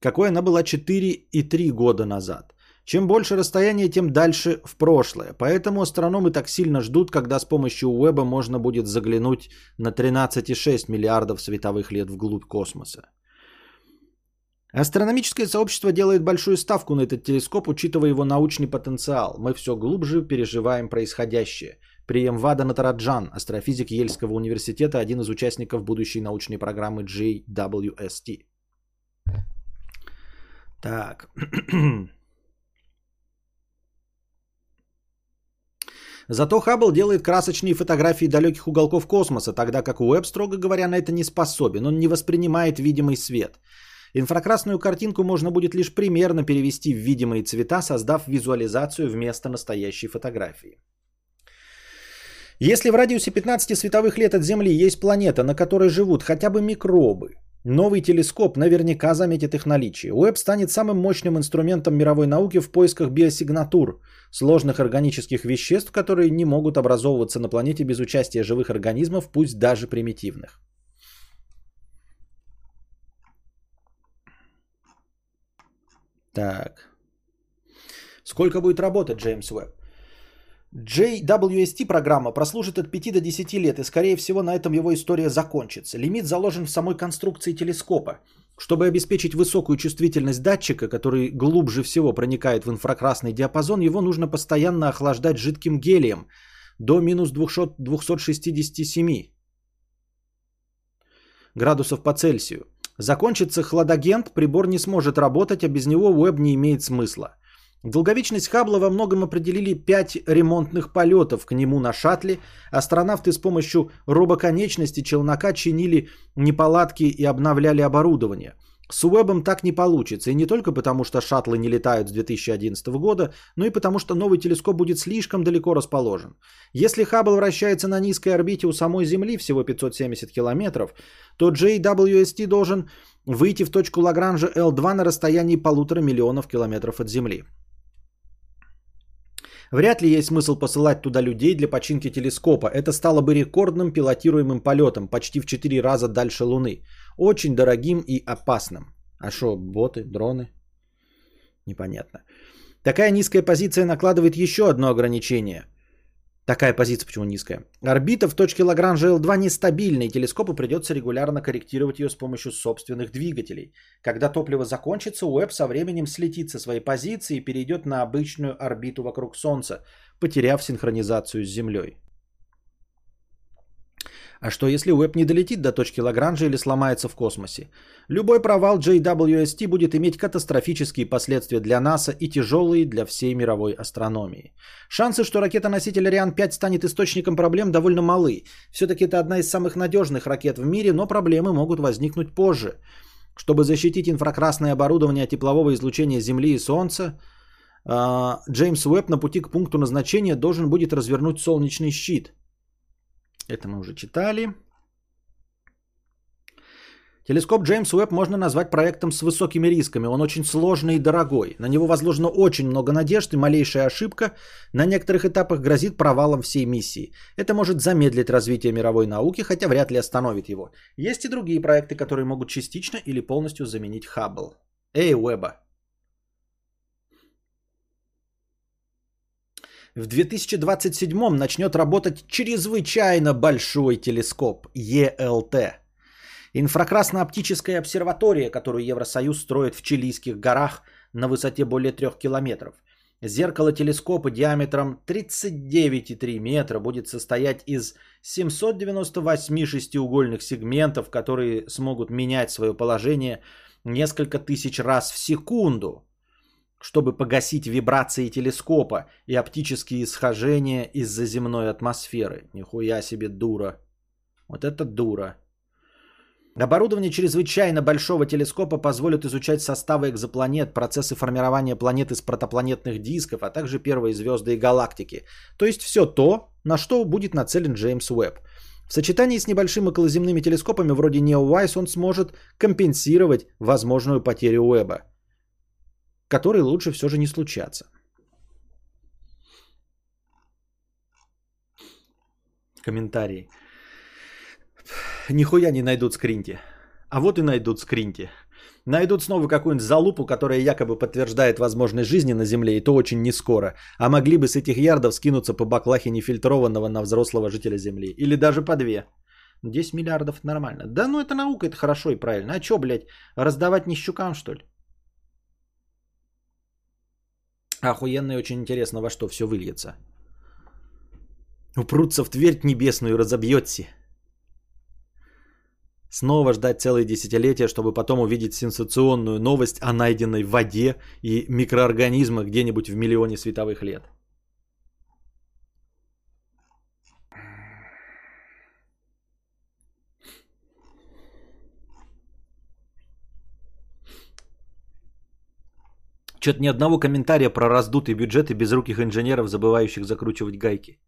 какой она была 4,3 года назад. Чем больше расстояние, тем дальше в прошлое. Поэтому астрономы так сильно ждут, когда с помощью Уэба можно будет заглянуть на 13,6 миллиардов световых лет вглубь космоса. Астрономическое сообщество делает большую ставку на этот телескоп, учитывая его научный потенциал. Мы все глубже переживаем происходящее. Прием Вада Натараджан, астрофизик Ельского университета, один из участников будущей научной программы JWST. Так. Зато Хаббл делает красочные фотографии далеких уголков космоса, тогда как Уэбб, строго говоря, на это не способен. Он не воспринимает видимый свет. Инфракрасную картинку можно будет лишь примерно перевести в видимые цвета, создав визуализацию вместо настоящей фотографии. Если в радиусе 15 световых лет от Земли есть планета, на которой живут хотя бы микробы, Новый телескоп наверняка заметит их наличие. Уэб станет самым мощным инструментом мировой науки в поисках биосигнатур, сложных органических веществ, которые не могут образовываться на планете без участия живых организмов, пусть даже примитивных. Так. Сколько будет работать Джеймс Уэбб? JWST программа прослужит от 5 до 10 лет, и скорее всего на этом его история закончится. Лимит заложен в самой конструкции телескопа. Чтобы обеспечить высокую чувствительность датчика, который глубже всего проникает в инфракрасный диапазон, его нужно постоянно охлаждать жидким гелием до минус 267 градусов по Цельсию. Закончится хладагент, прибор не сможет работать, а без него веб не имеет смысла. Долговечность Хаббла во многом определили пять ремонтных полетов к нему на шаттле. Астронавты с помощью робоконечности челнока чинили неполадки и обновляли оборудование. С Уэбом так не получится, и не только потому, что шаттлы не летают с 2011 года, но и потому, что новый телескоп будет слишком далеко расположен. Если Хаббл вращается на низкой орбите у самой Земли, всего 570 километров, то JWST должен выйти в точку Лагранжа L2 на расстоянии полутора миллионов километров от Земли. Вряд ли есть смысл посылать туда людей для починки телескопа. Это стало бы рекордным пилотируемым полетом, почти в 4 раза дальше Луны. Очень дорогим и опасным. А что, боты, дроны? Непонятно. Такая низкая позиция накладывает еще одно ограничение – Такая позиция почему низкая. Орбита в точке Лагранжа L2 нестабильна, и телескопу придется регулярно корректировать ее с помощью собственных двигателей. Когда топливо закончится, Уэбб со временем слетит со своей позиции и перейдет на обычную орбиту вокруг Солнца, потеряв синхронизацию с Землей. А что если веб не долетит до точки Лагранжа или сломается в космосе? Любой провал JWST будет иметь катастрофические последствия для НАСА и тяжелые для всей мировой астрономии. Шансы, что ракета-носитель Ариан-5 станет источником проблем, довольно малы. Все-таки это одна из самых надежных ракет в мире, но проблемы могут возникнуть позже. Чтобы защитить инфракрасное оборудование от теплового излучения Земли и Солнца, а, Джеймс Уэбб на пути к пункту назначения должен будет развернуть солнечный щит – это мы уже читали. Телескоп Джеймс Уэбб можно назвать проектом с высокими рисками. Он очень сложный и дорогой. На него возложено очень много надежд, и малейшая ошибка на некоторых этапах грозит провалом всей миссии. Это может замедлить развитие мировой науки, хотя вряд ли остановит его. Есть и другие проекты, которые могут частично или полностью заменить Хаббл. Эй, Уэба, В 2027 начнет работать чрезвычайно большой телескоп ELT. Инфракрасно-оптическая обсерватория, которую Евросоюз строит в Чилийских горах на высоте более 3 километров. Зеркало телескопа диаметром 39,3 метра будет состоять из 798 шестиугольных сегментов, которые смогут менять свое положение несколько тысяч раз в секунду чтобы погасить вибрации телескопа и оптические исхожения из-за земной атмосферы. Нихуя себе дура. Вот это дура. Оборудование чрезвычайно большого телескопа позволит изучать составы экзопланет, процессы формирования планет из протопланетных дисков, а также первые звезды и галактики. То есть все то, на что будет нацелен Джеймс Уэбб. В сочетании с небольшими околоземными телескопами вроде NEOWISE он сможет компенсировать возможную потерю Уэбба которые лучше все же не случаться. Комментарии. Нихуя не найдут скринти. А вот и найдут скринти. Найдут снова какую-нибудь залупу, которая якобы подтверждает возможность жизни на Земле, и то очень не скоро. А могли бы с этих ярдов скинуться по баклахе нефильтрованного на взрослого жителя Земли. Или даже по две. 10 миллиардов нормально. Да ну это наука, это хорошо и правильно. А чё, блядь, раздавать нищукам, что ли? Охуенно и очень интересно, во что все выльется. Упрутся в твердь небесную, разобьется. Снова ждать целые десятилетия, чтобы потом увидеть сенсационную новость о найденной воде и микроорганизмах где-нибудь в миллионе световых лет. Что-то ни одного комментария про раздутый бюджет и безруких инженеров, забывающих закручивать гайки.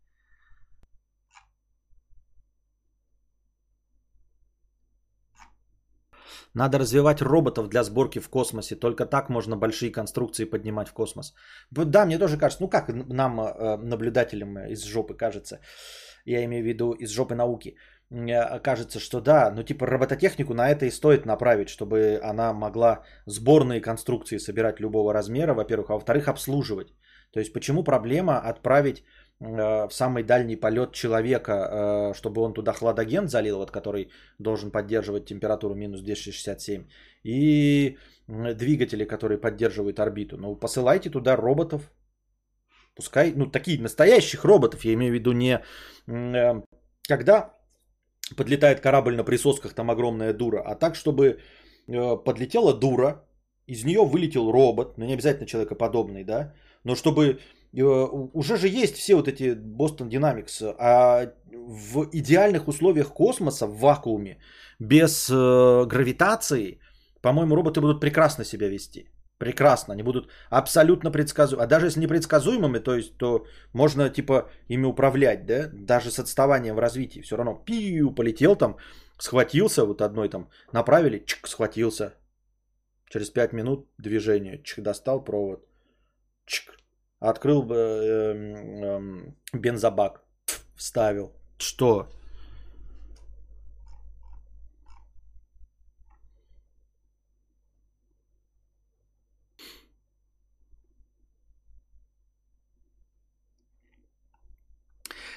Надо развивать роботов для сборки в космосе. Только так можно большие конструкции поднимать в космос. Да, мне тоже кажется, ну как нам, э, наблюдателям из жопы кажется, я имею в виду из жопы науки, кажется, что да, ну типа робототехнику на это и стоит направить, чтобы она могла сборные конструкции собирать любого размера, во-первых, а во-вторых, обслуживать. То есть почему проблема отправить Э, в самый дальний полет человека, э, чтобы он туда хладоген залил, вот, который должен поддерживать температуру минус 267, и двигатели, которые поддерживают орбиту. Ну, посылайте туда роботов, пускай, ну, такие настоящих роботов, я имею в виду не э, когда подлетает корабль на присосках, там огромная дура, а так, чтобы подлетела дура, из нее вылетел робот, ну не обязательно человекоподобный, да, но чтобы Э, уже же есть все вот эти Boston Dynamics, а в идеальных условиях космоса, в вакууме, без э, гравитации, по-моему, роботы будут прекрасно себя вести. Прекрасно, они будут абсолютно предсказуемы. А даже если непредсказуемыми, то есть, то можно типа ими управлять, да, даже с отставанием в развитии. Все равно пиу, полетел там, схватился, вот одной там направили, чик, схватился. Через 5 минут движение, чик, достал провод, чик, Открыл бы э, э, бензобак, вставил. Что?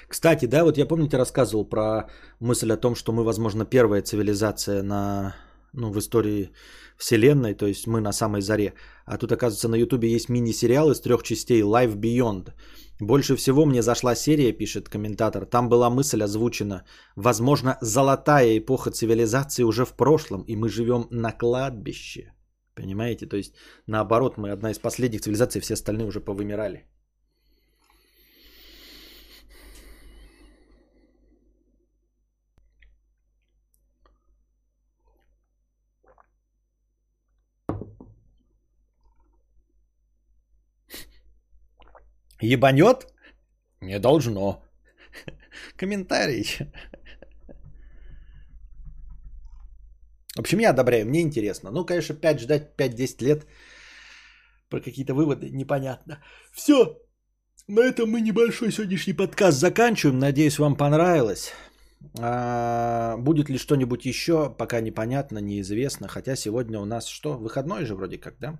Кстати, да, вот я помните рассказывал про мысль о том, что мы, возможно, первая цивилизация на, ну, в истории вселенной, то есть мы на самой заре. А тут, оказывается, на ютубе есть мини-сериал из трех частей Life Beyond. Больше всего мне зашла серия, пишет комментатор. Там была мысль озвучена. Возможно, золотая эпоха цивилизации уже в прошлом, и мы живем на кладбище. Понимаете? То есть, наоборот, мы одна из последних цивилизаций, все остальные уже повымирали. Ебанет? Не должно. Комментарий. В общем, я одобряю, мне интересно. Ну, конечно, 5 ждать 5-10 лет про какие-то выводы непонятно. Все, на этом мы небольшой сегодняшний подкаст заканчиваем. Надеюсь, вам понравилось. А, будет ли что-нибудь еще, пока непонятно, неизвестно. Хотя сегодня у нас что? Выходной же вроде как, да?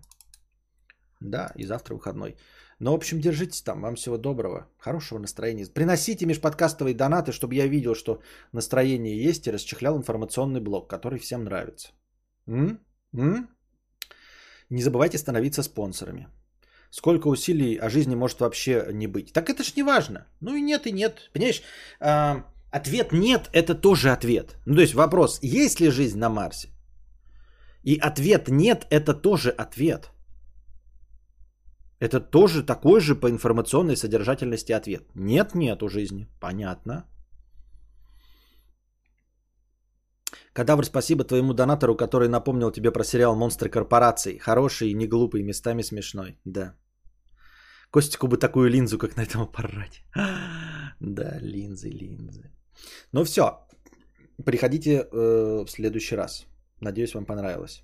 Да, и завтра выходной. Ну, в общем, держитесь там. Вам всего доброго, хорошего настроения. Приносите межподкастовые донаты, чтобы я видел, что настроение есть и расчехлял информационный блок, который всем нравится. М? М? Не забывайте становиться спонсорами. Сколько усилий о жизни может вообще не быть? Так это ж не важно. Ну и нет, и нет. Понимаешь, а, ответ нет, это тоже ответ. Ну то есть вопрос, есть ли жизнь на Марсе? И ответ нет, это тоже ответ. Это тоже такой же по информационной содержательности ответ. Нет, нет у жизни. Понятно. Кадавр, спасибо твоему донатору, который напомнил тебе про сериал «Монстры корпораций». Хороший, не глупый, местами смешной. Да. Костику бы такую линзу, как на этом аппарате. Да, линзы, линзы. Ну все, приходите э, в следующий раз. Надеюсь, вам понравилось.